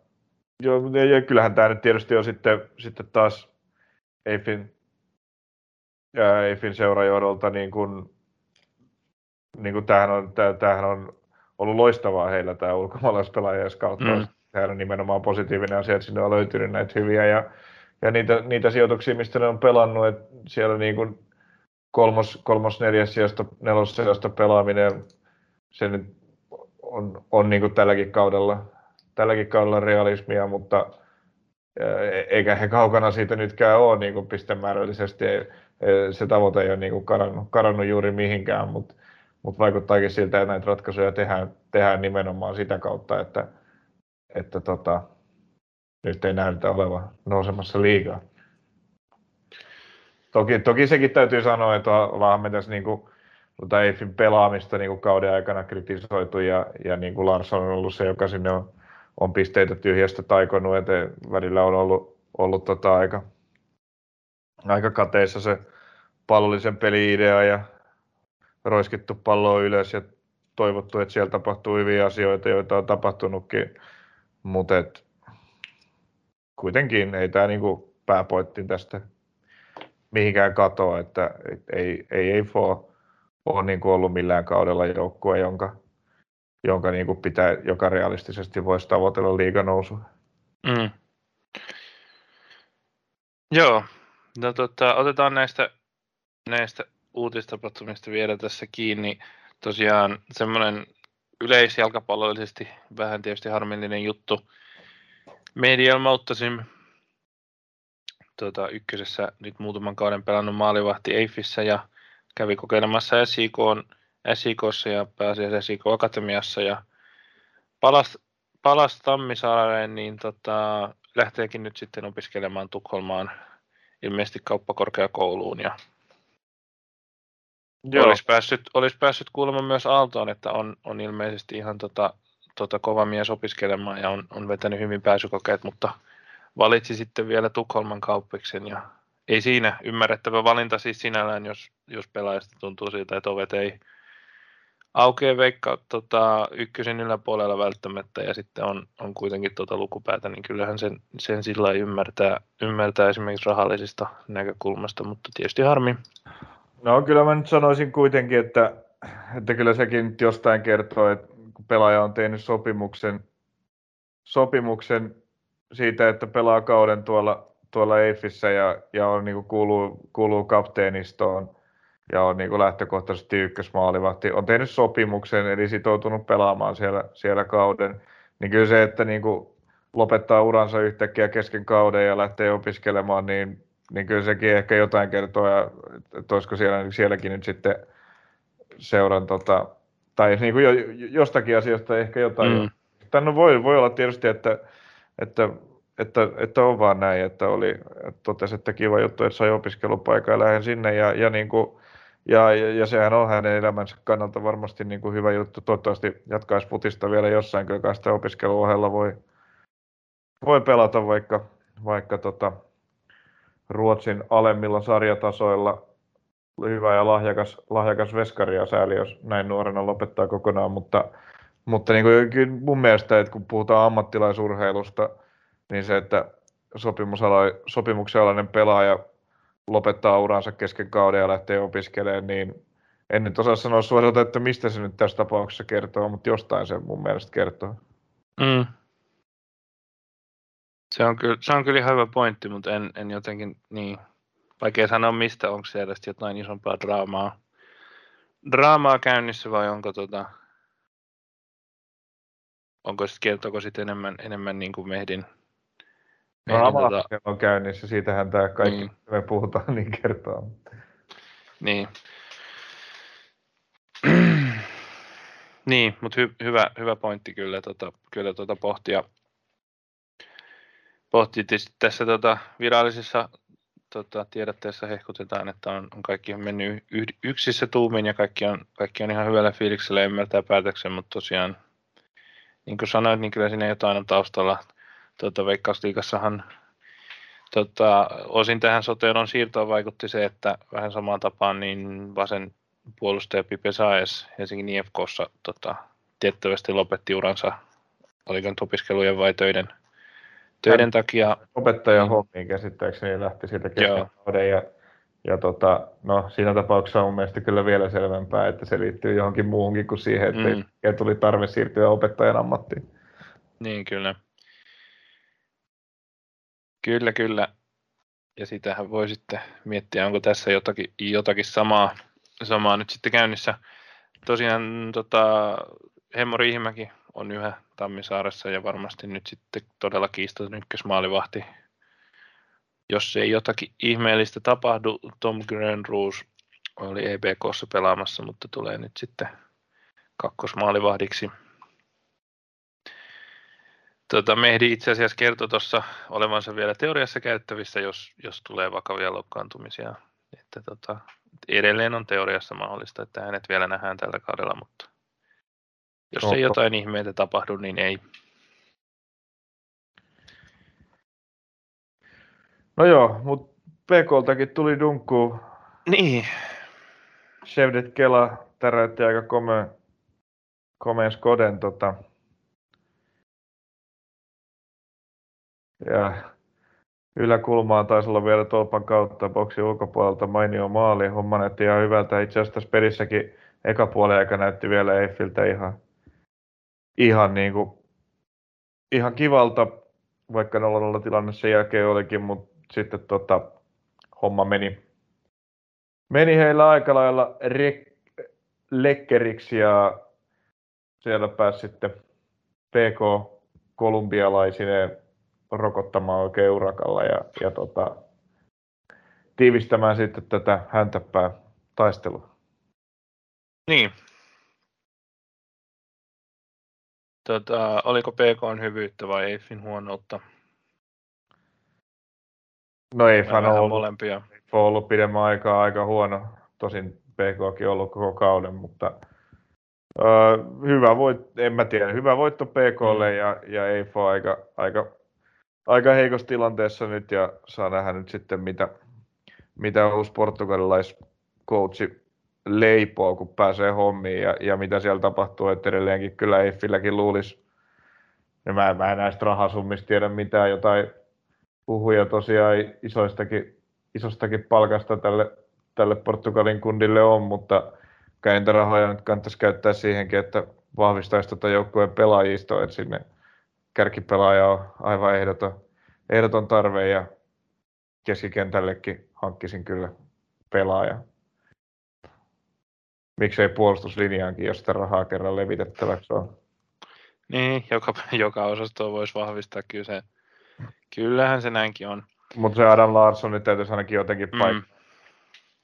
joo, ja kyllähän tämä nyt tietysti on sitten, sitten taas Eiffin, ja Eiffin seurajohdolta niin kuin, niin kuin tämähän, on, tämähän on ollut loistavaa heillä tämä ulkomaalaispelaajien kautta. Mm. Sehän on nimenomaan positiivinen asia, että sinne on löytynyt näitä hyviä ja, ja niitä, niitä sijoituksia, mistä ne on pelannut, että siellä niin kuin kolmos, kolmos neljäs sijasta, nelos sijasta pelaaminen, se nyt on, on niin kuin tälläkin kaudella, tälläkin kaudella realismia, mutta eikä he kaukana siitä nytkään ole niin kuin pistemäärällisesti. Se tavoite ei ole niin kuin karannut, karannut juuri mihinkään, mutta mutta vaikuttaakin siltä, että näitä ratkaisuja tehdään, tehdään nimenomaan sitä kautta, että, että tota, nyt ei näytä olevan nousemassa liikaa. Toki, toki sekin täytyy sanoa, että ollaan me tässä niin kuin, tota Eiffin pelaamista niin kuin kauden aikana kritisoitu ja, ja niin kuin Larsson on ollut se, joka sinne on, on pisteitä tyhjästä taikonut, että välillä on ollut, ollut tota aika, aika kateissa se pallollisen peli-idea ja roiskittu palloa ylös ja toivottu, että siellä tapahtuu hyviä asioita, joita on tapahtunutkin, mutta kuitenkin ei tämä niinku pääpointti tästä mihinkään katoa, että et ei, ei, ei ole, ole niinku ollut millään kaudella joukkue, jonka, jonka niinku pitää, joka realistisesti voisi tavoitella liiganousua. Mm. Joo, no, tota, otetaan näistä, näistä uutistapahtumista vielä tässä kiinni. Tosiaan semmoinen yleisjalkapallollisesti vähän tietysti harmillinen juttu. Medial Moutasim tuota, ykkösessä nyt muutaman kauden pelannut maalivahti Eiffissä ja kävi kokeilemassa SIK, SIKssa ja pääsi SIK Akatemiassa ja palasi, palasi Tammisaareen, niin tota, lähteekin nyt sitten opiskelemaan Tukholmaan ilmeisesti kauppakorkeakouluun ja Joo. Olisi päässyt, olisi päässyt kuulemaan myös Aaltoon, että on, on ilmeisesti ihan tota, tota kova mies opiskelemaan ja on, on vetänyt hyvin pääsykokeet, mutta valitsi sitten vielä Tukholman kauppiksen ja ei siinä ymmärrettävä valinta siis sinällään, jos, jos pelaajasta tuntuu siltä, että ovet ei aukea veikka tota, ykkösen yläpuolella välttämättä ja sitten on, on kuitenkin tota lukupäätä, niin kyllähän sen, sen sillä ymmärtää, ymmärtää esimerkiksi rahallisista näkökulmasta, mutta tietysti harmi, No kyllä mä nyt sanoisin kuitenkin, että, että kyllä sekin nyt jostain kertoo, että kun pelaaja on tehnyt sopimuksen, sopimuksen siitä, että pelaa kauden tuolla, tuolla Eiffissä ja, ja on, niin kuin kuuluu, kuuluu kapteenistoon ja on niin kuin lähtökohtaisesti ykkösmaalivahti, on tehnyt sopimuksen eli sitoutunut pelaamaan siellä, siellä kauden, niin kyllä se, että niin kuin lopettaa uransa yhtäkkiä kesken kauden ja lähtee opiskelemaan, niin niin kyllä sekin ehkä jotain kertoo, ja, että olisiko siellä, sielläkin nyt sitten seuran, tota, tai niin kuin jo, jostakin asiasta ehkä jotain mm. Tai no voi, voi olla tietysti, että, että, että, että on vaan näin, että oli, että totesi, että kiva juttu, että sai opiskelupaikan ja lähden sinne ja, ja niin kuin, ja, ja, ja, sehän on hänen elämänsä kannalta varmasti niin kuin hyvä juttu. Toivottavasti jatkaisi futista vielä jossain, kyllä sitä opiskeluohella voi, voi pelata vaikka, vaikka tota, Ruotsin alemmilla sarjatasoilla hyvä ja lahjakas, lahjakas veskari ja sääli, jos näin nuorena lopettaa kokonaan, mutta, mutta niin kuin, mun mielestä, että kun puhutaan ammattilaisurheilusta, niin se, että sopimuksen alainen pelaaja lopettaa uransa kesken kauden ja lähtee opiskelemaan, niin en nyt osaa sanoa suoralta, että mistä se nyt tässä tapauksessa kertoo, mutta jostain se mun mielestä kertoo. Mm. Se on kyllä, se on kyllä ihan hyvä pointti, mutta en, en jotenkin, niin, vaikea sanoa mistä, onko siellä jotain isompaa draamaa, draamaa käynnissä vai onko tota, onko sitten kertooko sitten enemmän, enemmän niin kuin Mehdin, Mehdin tota... on käynnissä, siitähän tämä kaikki, niin. me puhutaan, niin kertoo. Niin. niin, mutta hy, hyvä, hyvä pointti kyllä, tota, kyllä tota pohtia, pohtii tässä tota, virallisessa tota, tiedotteessa hehkutetaan, että on, on kaikki on mennyt yksissä tuumin ja kaikki on, kaikki on ihan hyvällä fiiliksellä ymmärtää päätöksen, mutta tosiaan, niin kuin sanoit, niin kyllä siinä jotain on taustalla. Tota, Veikkausliikassahan tota, osin tähän soteon siirtoon vaikutti se, että vähän samaan tapaan niin vasen puolustaja Pipe Saes Helsingin IFKssa tota, tiettävästi lopetti uransa, oliko nyt opiskelujen vai töiden töiden takia. Opettajan niin. hommiin käsittääkseni lähti siitä kesken ja, ja tota, no, siinä tapauksessa on mun mielestä kyllä vielä selvempää, että se liittyy johonkin muuhunkin kuin siihen, että mm. tuli tarve siirtyä opettajan ammattiin. Niin, kyllä. Kyllä, kyllä. Ja sitähän voi sitten miettiä, onko tässä jotakin, jotakin samaa, samaa nyt sitten käynnissä. Tosiaan tota, Hemmo Riihimäki on yhä Tammisaaressa ja varmasti nyt sitten todella kiistaton ykkösmaalivahti. Jos ei jotakin ihmeellistä tapahdu, Tom Grenroos oli EBKssa pelaamassa, mutta tulee nyt sitten kakkosmaalivahdiksi. Tota, Mehdi itse asiassa kertoi tuossa olevansa vielä teoriassa käyttävissä, jos, jos tulee vakavia loukkaantumisia. Että tota, edelleen on teoriassa mahdollista, että hänet vielä nähdään tällä kaudella, mutta jos no, ei jotain ihmeitä tapahdu, niin ei. No joo, mutta PKltakin tuli dunkku. Niin. Chevdet Kela täräytti aika komea, komeen skoden tota. Ja yläkulmaan taisi olla vielä tolpan kautta boksin ulkopuolelta mainio maali. Homma näytti ihan hyvältä. Itse asiassa tässä pelissäkin eka puoli aika näytti vielä Eiffiltä ihan ihan, niin kuin, ihan kivalta, vaikka 0-0 tilanne sen jälkeen olikin, mutta sitten tota, homma meni, meni heillä aika lailla lekkeriksi ja siellä pääsi sitten PK kolumbialaisine rokottamaan oikein urakalla ja, ja tota, tiivistämään sitten tätä häntäpää taistelua. Niin, Tota, oliko PK on hyvyyttä vai Eiffin huonoutta? No Eiff on ollut, molempia. on ollut pidemmän aikaa aika huono. Tosin PKkin on ollut koko kauden, mutta öö, hyvä voit, en mä tiedä, hyvä voitto PKlle mm. ja, ja Eiff on aika, aika, aika heikossa tilanteessa nyt ja saa nähdä nyt sitten mitä, mitä uusi portugalilaiskoutsi leipoo, kun pääsee hommiin ja, ja mitä siellä tapahtuu, että edelleenkin kyllä Eiffilläkin luulisi, ja mä, mä en näistä rahasummista tiedä mitään, jotain puhuja tosiaan isoistakin, isostakin palkasta tälle, tälle Portugalin kundille on, mutta kai niitä rahoja nyt kannattaisi käyttää siihenkin, että vahvistaisi tuota joukkueen pelaajistoa, että sinne kärkipelaaja on aivan ehdoton, ehdoton tarve ja keskikentällekin hankkisin kyllä pelaaja miksei puolustuslinjaankin, jos sitä rahaa kerran levitettäväksi on. Niin, joka, joka osasto voisi vahvistaa, kyllä se, kyllähän se näinkin on. Mutta se Adam Larsson nyt täytyisi ainakin jotenkin paik- mm.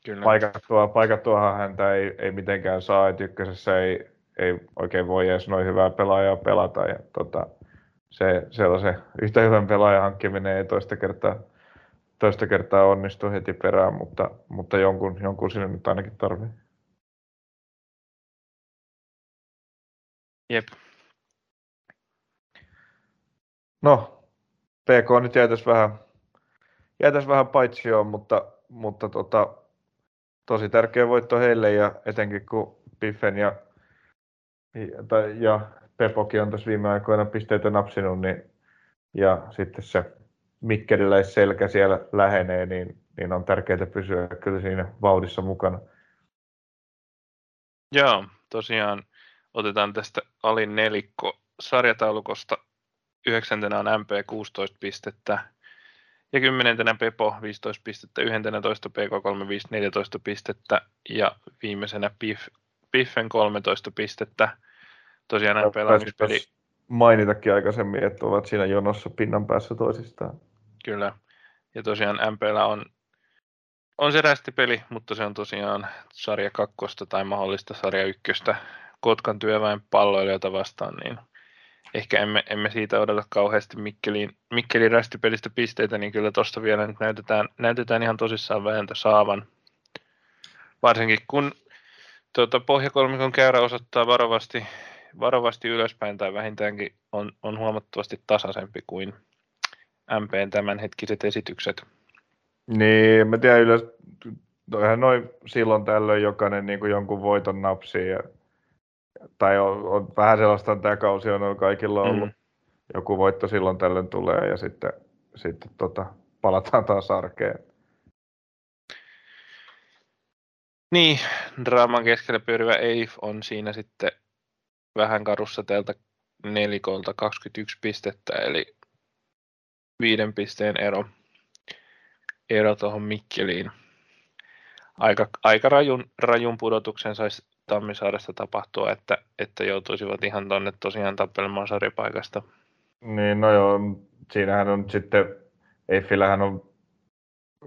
Kyllä. paikattua, paikattuahan häntä ei, ei mitenkään saa, että ykkösessä ei, ei oikein voi edes noin hyvää pelaajaa pelata. Ja, tota, se, sellaisen yhtä hyvän pelaajan hankkiminen ei toista kertaa, toista kertaa onnistu heti perään, mutta, mutta jonkun, jonkun sinne nyt ainakin tarvii. Jep. No, PK nyt jäätäisi vähän, jäätäisi vähän paitsioon, mutta, mutta tota, tosi tärkeä voitto heille ja etenkin kun Piffen ja, ja, ja Pepokin on tässä viime aikoina pisteitä napsinut, niin, ja sitten se Mikkeliläisselkä siellä lähenee, niin, niin on tärkeää pysyä kyllä siinä vauhdissa mukana. Joo, tosiaan otetaan tästä alin nelikko sarjataulukosta. Yhdeksäntenä on MP 16 pistettä ja kymmenentenä Pepo 15 pistettä, 11 PK35 14 pistettä ja viimeisenä Pif, Piffen 13 pistettä. Tosiaan pelaamispeli... Mainitakin aikaisemmin, että ovat siinä jonossa pinnan päässä toisistaan. Kyllä. Ja tosiaan MPllä on, on se rästipeli, mutta se on tosiaan sarja kakkosta tai mahdollista sarja ykköstä Kotkan työväen palloilijoita vastaan, niin ehkä emme, emme siitä odota kauheasti Mikkelin, Mikkelin rästipelistä pisteitä, niin kyllä tuosta vielä nyt näytetään, näytetään ihan tosissaan vääntö saavan. Varsinkin kun tuota, pohjakolmikon käyrä osoittaa varovasti, varovasti ylöspäin tai vähintäänkin on, on huomattavasti tasaisempi kuin MPn tämänhetkiset esitykset. Niin, mä tiedän ylös, no noin silloin tällöin jokainen niin kuin jonkun voiton napsi ja tai on, on vähän sellaista tämä kausi on kaikilla ollut. Mm. Joku voitto silloin tällöin tulee ja sitten, sitten tota, palataan taas arkeen. Niin, draaman keskellä pyörivä Eif on siinä sitten vähän karussa tältä nelikolta 21 pistettä, eli viiden pisteen ero, ero tuohon Mikkeliin. Aika, aika rajun, rajun pudotuksen saisi Tammisaaressa tapahtua, että, että joutuisivat ihan tuonne tosiaan tappelemaan sarjapaikasta. Niin, no joo, siinähän on sitten, Eiffillähän on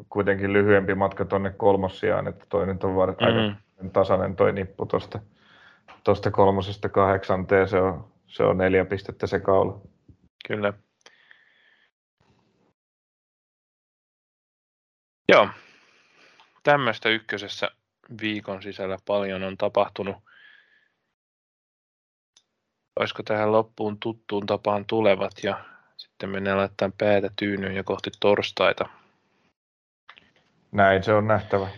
kuitenkin lyhyempi matka tuonne kolmossiaan, että toinen on var- mm-hmm. aika tasainen toi nippu tuosta tosta kolmosesta kahdeksanteen, se on, se on neljä pistettä se kaula. Kyllä. Joo, tämmöistä ykkösessä viikon sisällä paljon on tapahtunut. Olisiko tähän loppuun tuttuun tapaan tulevat ja sitten mennään laittamaan päätä tyynyyn ja kohti torstaita. Näin se on nähtävä.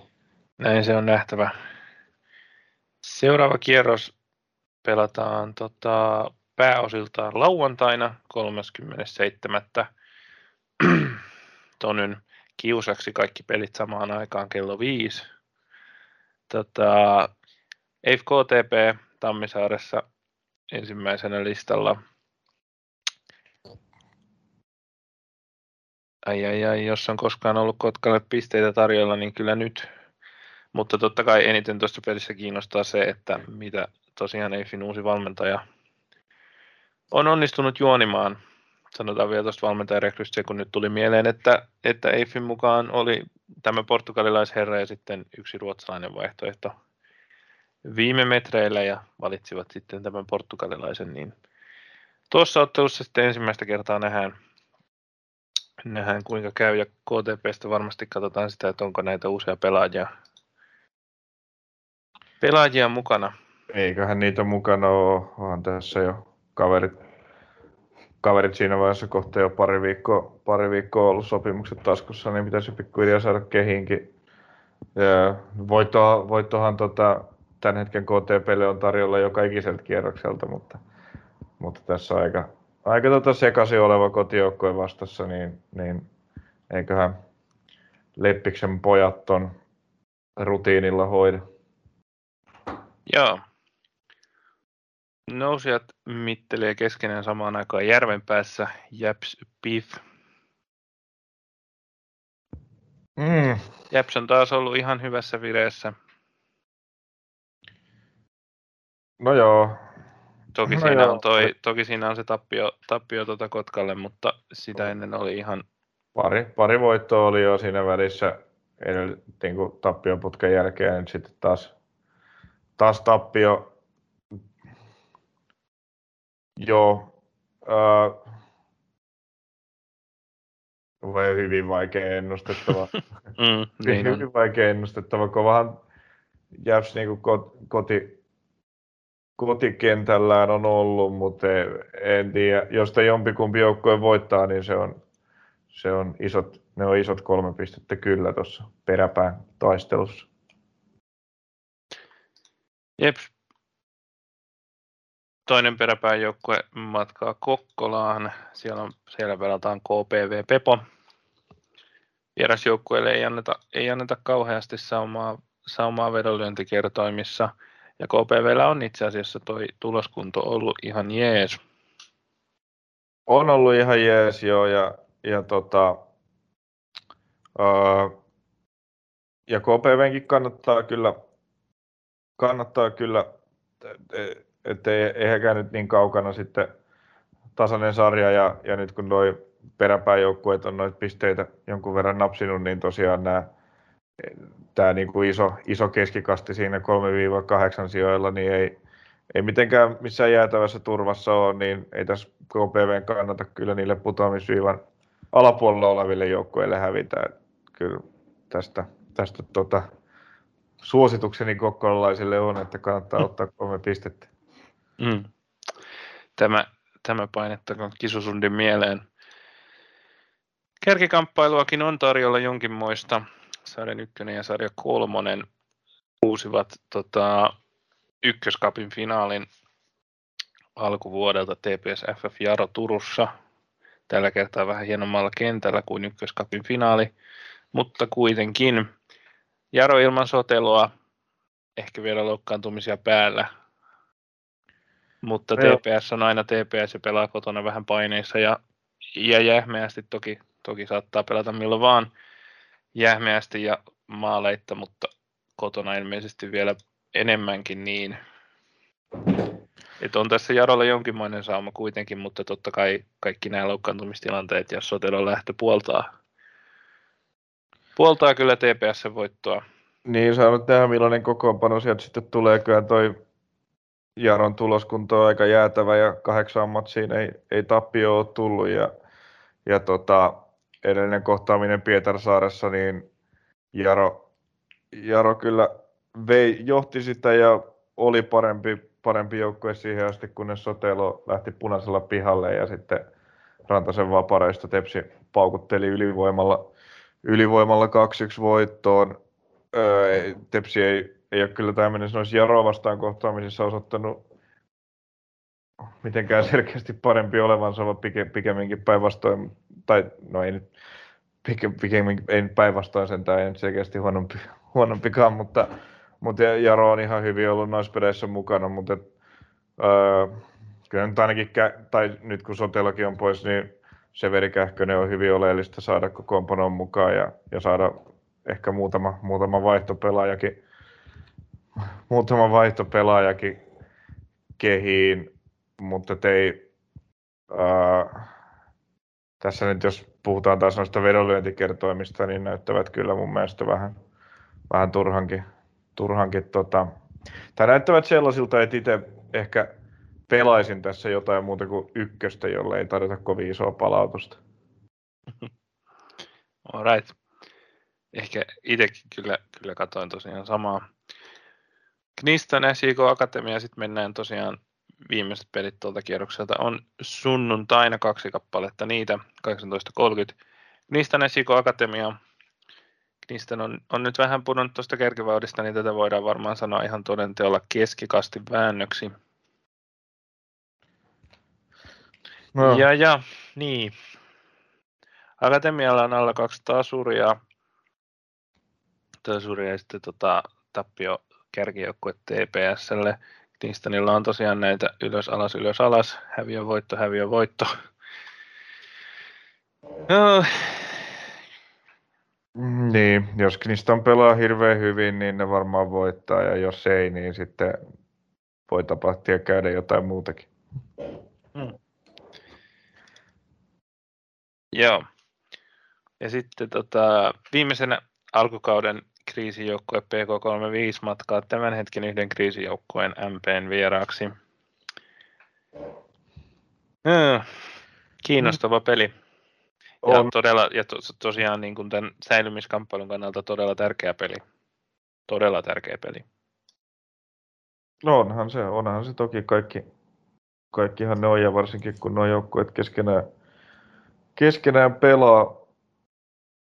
Näin se on nähtävä. Seuraava kierros pelataan tota, pääosiltaan lauantaina 37. Tonyn kiusaksi kaikki pelit samaan aikaan kello 5 Tota, EIF KTP Tammisaaressa ensimmäisenä listalla. Ai ai ai, jos on koskaan ollut Kotkalle pisteitä tarjolla, niin kyllä nyt. Mutta totta kai eniten tuossa pelissä kiinnostaa se, että mitä tosiaan EIFin uusi valmentaja on onnistunut juonimaan. Sanotaan vielä tuosta valmentajarekrystä, kun nyt tuli mieleen, että, että EIFin mukaan oli tämä portugalilaisherra ja sitten yksi ruotsalainen vaihtoehto viime metreillä ja valitsivat sitten tämän portugalilaisen, niin tuossa ottelussa sitten ensimmäistä kertaa nähdään, nähdään kuinka käy ja KTPstä varmasti katsotaan sitä, että onko näitä uusia pelaajia, pelaajia mukana. Eiköhän niitä mukana ole, vaan tässä jo kaverit kaverit siinä vaiheessa kohta jo pari viikkoa, pari viikkoa ollut sopimukset taskussa, niin pitäisi pikkuhiljaa saada kehinkin. Ja voitto, voittohan tota, tämän hetken KTPlle on tarjolla jo ikiseltä kierrokselta, mutta, mutta tässä on aika, aika tota sekaisin oleva kotijoukkue vastassa, niin, niin eiköhän Leppiksen pojat ton rutiinilla hoida. Joo, Nousijat mittelee keskenään samaan aikaan järven päässä Japs Beef. Mm. Japs on taas ollut ihan hyvässä vireessä. No joo. Toki, no siinä, joo. On toi, toki siinä on se tappio, tappio tuota Kotkalle, mutta sitä ennen oli ihan... Pari, pari voittoa oli jo siinä välissä edellä, niin tappioputken jälkeen. Nyt sitten taas, taas tappio Joo. Äh, vai hyvin vaikea ennustettava. mm, niin hyvin on. vaikea ennustettava. Kovahan Jäps niin koti, kotikentällään on ollut, mutta en tiedä. Jos te jompikumpi joukkue voittaa, niin se on, se on isot, ne on isot kolme pistettä kyllä tuossa peräpään taistelussa. Jep. Toinen peräpään joukkue matkaa Kokkolaan. Siellä, on, siellä pelataan KPV Pepo. Vierasjoukkueelle ei anneta, ei anneta kauheasti saumaa, saumaa vedonlyöntikertoimissa. Ja KPVllä on itse asiassa toi tuloskunto ollut ihan jees. On ollut ihan jees, joo. Ja, ja, tota, ää, ja KPVnkin kannattaa kyllä kannattaa kyllä, että eihän nyt niin kaukana sitten tasainen sarja ja, ja nyt kun noi peräpääjoukkueet on noita pisteitä jonkun verran napsinut, niin tosiaan nämä tämä niin kuin iso, iso keskikasti siinä 3-8 sijoilla, niin ei, ei mitenkään missään jäätävässä turvassa ole, niin ei tässä KPVn kannata kyllä niille putoamisviivan alapuolella oleville joukkueille hävitä. Kyllä tästä, tästä tota, suositukseni kokkolalaisille on, että kannattaa ottaa kolme pistettä. Mm. Tämä, tämä painettakoon kisusundin mieleen. Kärkikamppailuakin on tarjolla jonkinmoista. Sarjan ykkönen ja sarja kolmonen uusivat tota, ykköskapin finaalin alkuvuodelta TPS FF Jaro Turussa. Tällä kertaa vähän hienommalla kentällä kuin ykköskapin finaali, mutta kuitenkin Jaro ilman sotelua, ehkä vielä loukkaantumisia päällä. Mutta TPS on aina TPS ja pelaa kotona vähän paineissa ja, ja jähmeästi toki, toki saattaa pelata milloin vaan jähmeästi ja maaleitta, mutta kotona ilmeisesti vielä enemmänkin niin. Et on tässä Jarolla jonkinmoinen sauma kuitenkin, mutta totta kai kaikki nämä loukkaantumistilanteet ja sotelon lähtö puoltaa puoltaa kyllä TPS-voittoa. Niin, saa nyt tehdä millainen kokoonpano sieltä sitten tulee. Kyllä toi Jaron tuloskunto on aika jäätävä ja kahdeksaan matsiin ei, ei tappio ole tullut. Ja, ja tota, edellinen kohtaaminen Pietarsaaressa, niin Jaro, Jaro kyllä vei, johti sitä ja oli parempi, parempi joukkue siihen asti, kunnes Sotelo lähti punaisella pihalle ja sitten Rantasen vapareista Tepsi paukutteli ylivoimalla ylivoimalla 2-1 voittoon. Öö, Tepsi ei, ei ole kyllä tämmöinen sanoisi Jaro vastaan kohtaamisessa osoittanut mitenkään selkeästi parempi olevansa, vaan pikemminkin päinvastoin, tai no ei nyt pikemminkin ei nyt päinvastoin sen, tai ei nyt selkeästi huonompi, huonompikaan, mutta, mutta Jaro on ihan hyvin ollut noissa mukana, mutta et, öö, kyllä nyt ainakin, tai nyt kun Sotelokin on pois, niin Severi Kähkönen on hyvin oleellista saada kokoonpanon mukaan ja, ja saada ehkä muutama, muutama vaihtopelaajakin, muutama vaihtopelaajakin kehiin, mutta ei, ää, tässä nyt jos puhutaan taas noista vedonlyöntikertoimista, niin näyttävät kyllä mun mielestä vähän, vähän turhankin, turhankin tota, tai näyttävät sellaisilta, että itse ehkä pelaisin tässä jotain muuta kuin ykköstä, jolle ei tarvita kovin isoa palautusta. Alright. Ehkä itsekin kyllä, kyllä katoin tosiaan samaa. Knistan SIK Akatemia, sitten mennään tosiaan viimeiset pelit tuolta kierrokselta. On sunnuntaina kaksi kappaletta niitä, 18.30. Knistan SIK Akatemia. Knistan on, on nyt vähän pudonnut tuosta kärkivaudista, niin tätä voidaan varmaan sanoa ihan todenteolla keskikasti väännöksi. No. Ja, ja, niin. Akatemialla on alla kaksi tasuria. Tasuria ja sitten tota, tappio kärkijoukkue TPSlle. Kingstonilla on tosiaan näitä ylös, alas, ylös, alas. Häviö, voitto, häviö, voitto. No. Niin, jos Kniston pelaa hirveän hyvin, niin ne varmaan voittaa, ja jos ei, niin sitten voi tapahtua käydä jotain muutakin. Hmm. Joo. Ja sitten tota, viimeisenä alkukauden kriisijoukkue PK35 matkaa tämän hetken yhden kriisijoukkueen MPn vieraaksi. Mm, kiinnostava peli. Ja, On. todella, ja to, tosiaan niin kuin tämän säilymiskamppailun kannalta todella tärkeä peli. Todella tärkeä peli. No onhan se, onhan se toki kaikki, kaikkihan ne on ja varsinkin kun nuo joukkueet keskenään, keskenään pelaa.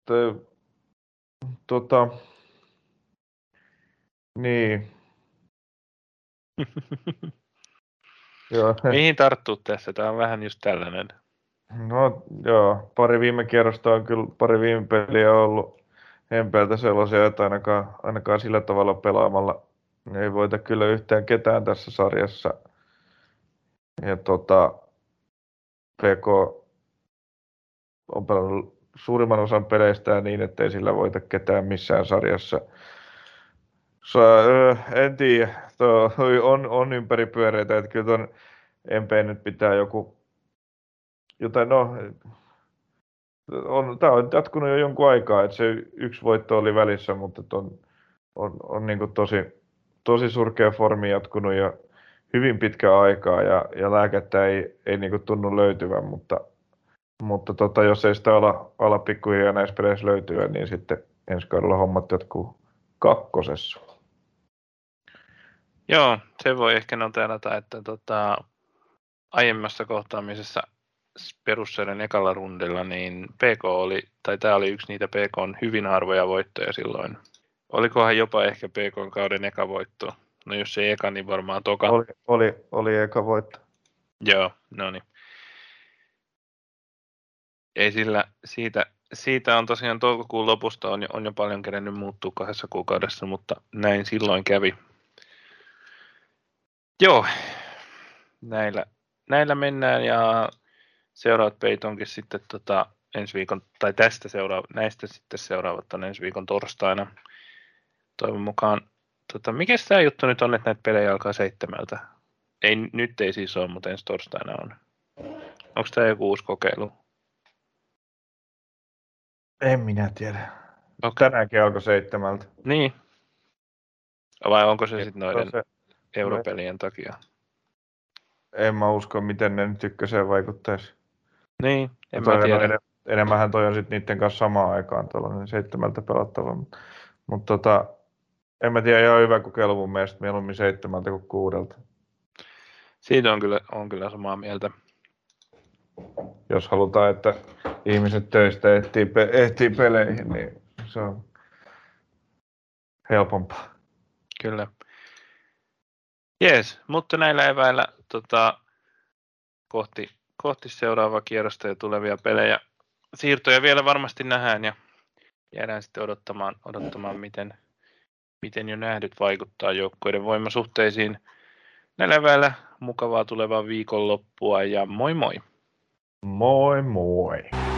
Te, tota, niin. Joo. Mihin tarttuu tässä? Tämä on vähän just tällainen. No joo, pari viime kierrosta on kyllä, pari viime peliä on ollut hempeältä sellaisia, että ainakaan, ainakaan sillä tavalla pelaamalla ei voita kyllä yhtään ketään tässä sarjassa. Ja tota, PK on pelannut suurimman osan peleistään niin, ettei sillä voita ketään missään sarjassa. En tiedä, Tuo on, on ympäripyöreitä, että kyllä tuon MP nyt pitää joku, jotain, no, on, tämä on jatkunut jo jonkun aikaa, että se yksi voitto oli välissä, mutta on, on, on niin tosi, tosi surkea formi jatkunut jo hyvin pitkä aikaa ja, ja lääkettä ei, ei niin tunnu löytyvän, mutta, mutta tota, jos ei sitä ala, ala pikkuhiljaa näissä peleissä löytyä, niin sitten ensi kaudella hommat jatkuu kakkosessa. Joo, se voi ehkä noterata, että tota, aiemmassa kohtaamisessa perussarjan ekalla rundilla, niin PK oli, tai tämä oli yksi niitä PK on hyvin harvoja voittoja silloin. Olikohan jopa ehkä PK kauden eka voitto? No jos ei eka, niin varmaan toka. Oli, oli, oli eka voitto. Joo, no niin. Ei sillä, siitä, siitä on tosiaan toukokuun lopusta on jo, on jo paljon kerennyt muuttua kahdessa kuukaudessa, mutta näin silloin kävi. Joo, näillä, näillä mennään ja seuraavat peit onkin sitten tota, ensi viikon, tai tästä seuraava, näistä sitten seuraavat on ensi viikon torstaina. Toivon mukaan, tota, mikä tämä juttu nyt on, että näitä pelejä alkaa seitsemältä? Ei, nyt ei siis ole, mutta ensi torstaina on. Onko tämä joku uusi kokeilu? En minä tiedä. Okay. Tänäänkin alkoi seitsemältä. Niin. Vai onko se sitten noiden Se, europelien takia? en mä usko, miten ne nyt ykköseen vaikuttaisi. Niin, en Toi mä tiedä. enem- enemmänhän toi on sitten niiden kanssa samaan aikaan tuollainen seitsemältä pelattava. Mutta mut tota, en mä tiedä, ihan hyvä kokeilu mun mielestä, mieluummin seitsemältä kuin kuudelta. Siitä on kyllä, on kyllä samaa mieltä. Jos halutaan, että ihmiset töistä ehtii, pe- ehtii peleihin, niin se on helpompaa. Kyllä. Jees, mutta näillä eväillä tota, kohti, kohti seuraavaa kierrosta ja tulevia pelejä. Siirtoja vielä varmasti nähdään ja jäädään sitten odottamaan, odottamaan miten, miten jo nähdyt vaikuttaa joukkueiden voimasuhteisiin. Näillä eväillä mukavaa tulevaa viikonloppua ja moi moi! Moi moi!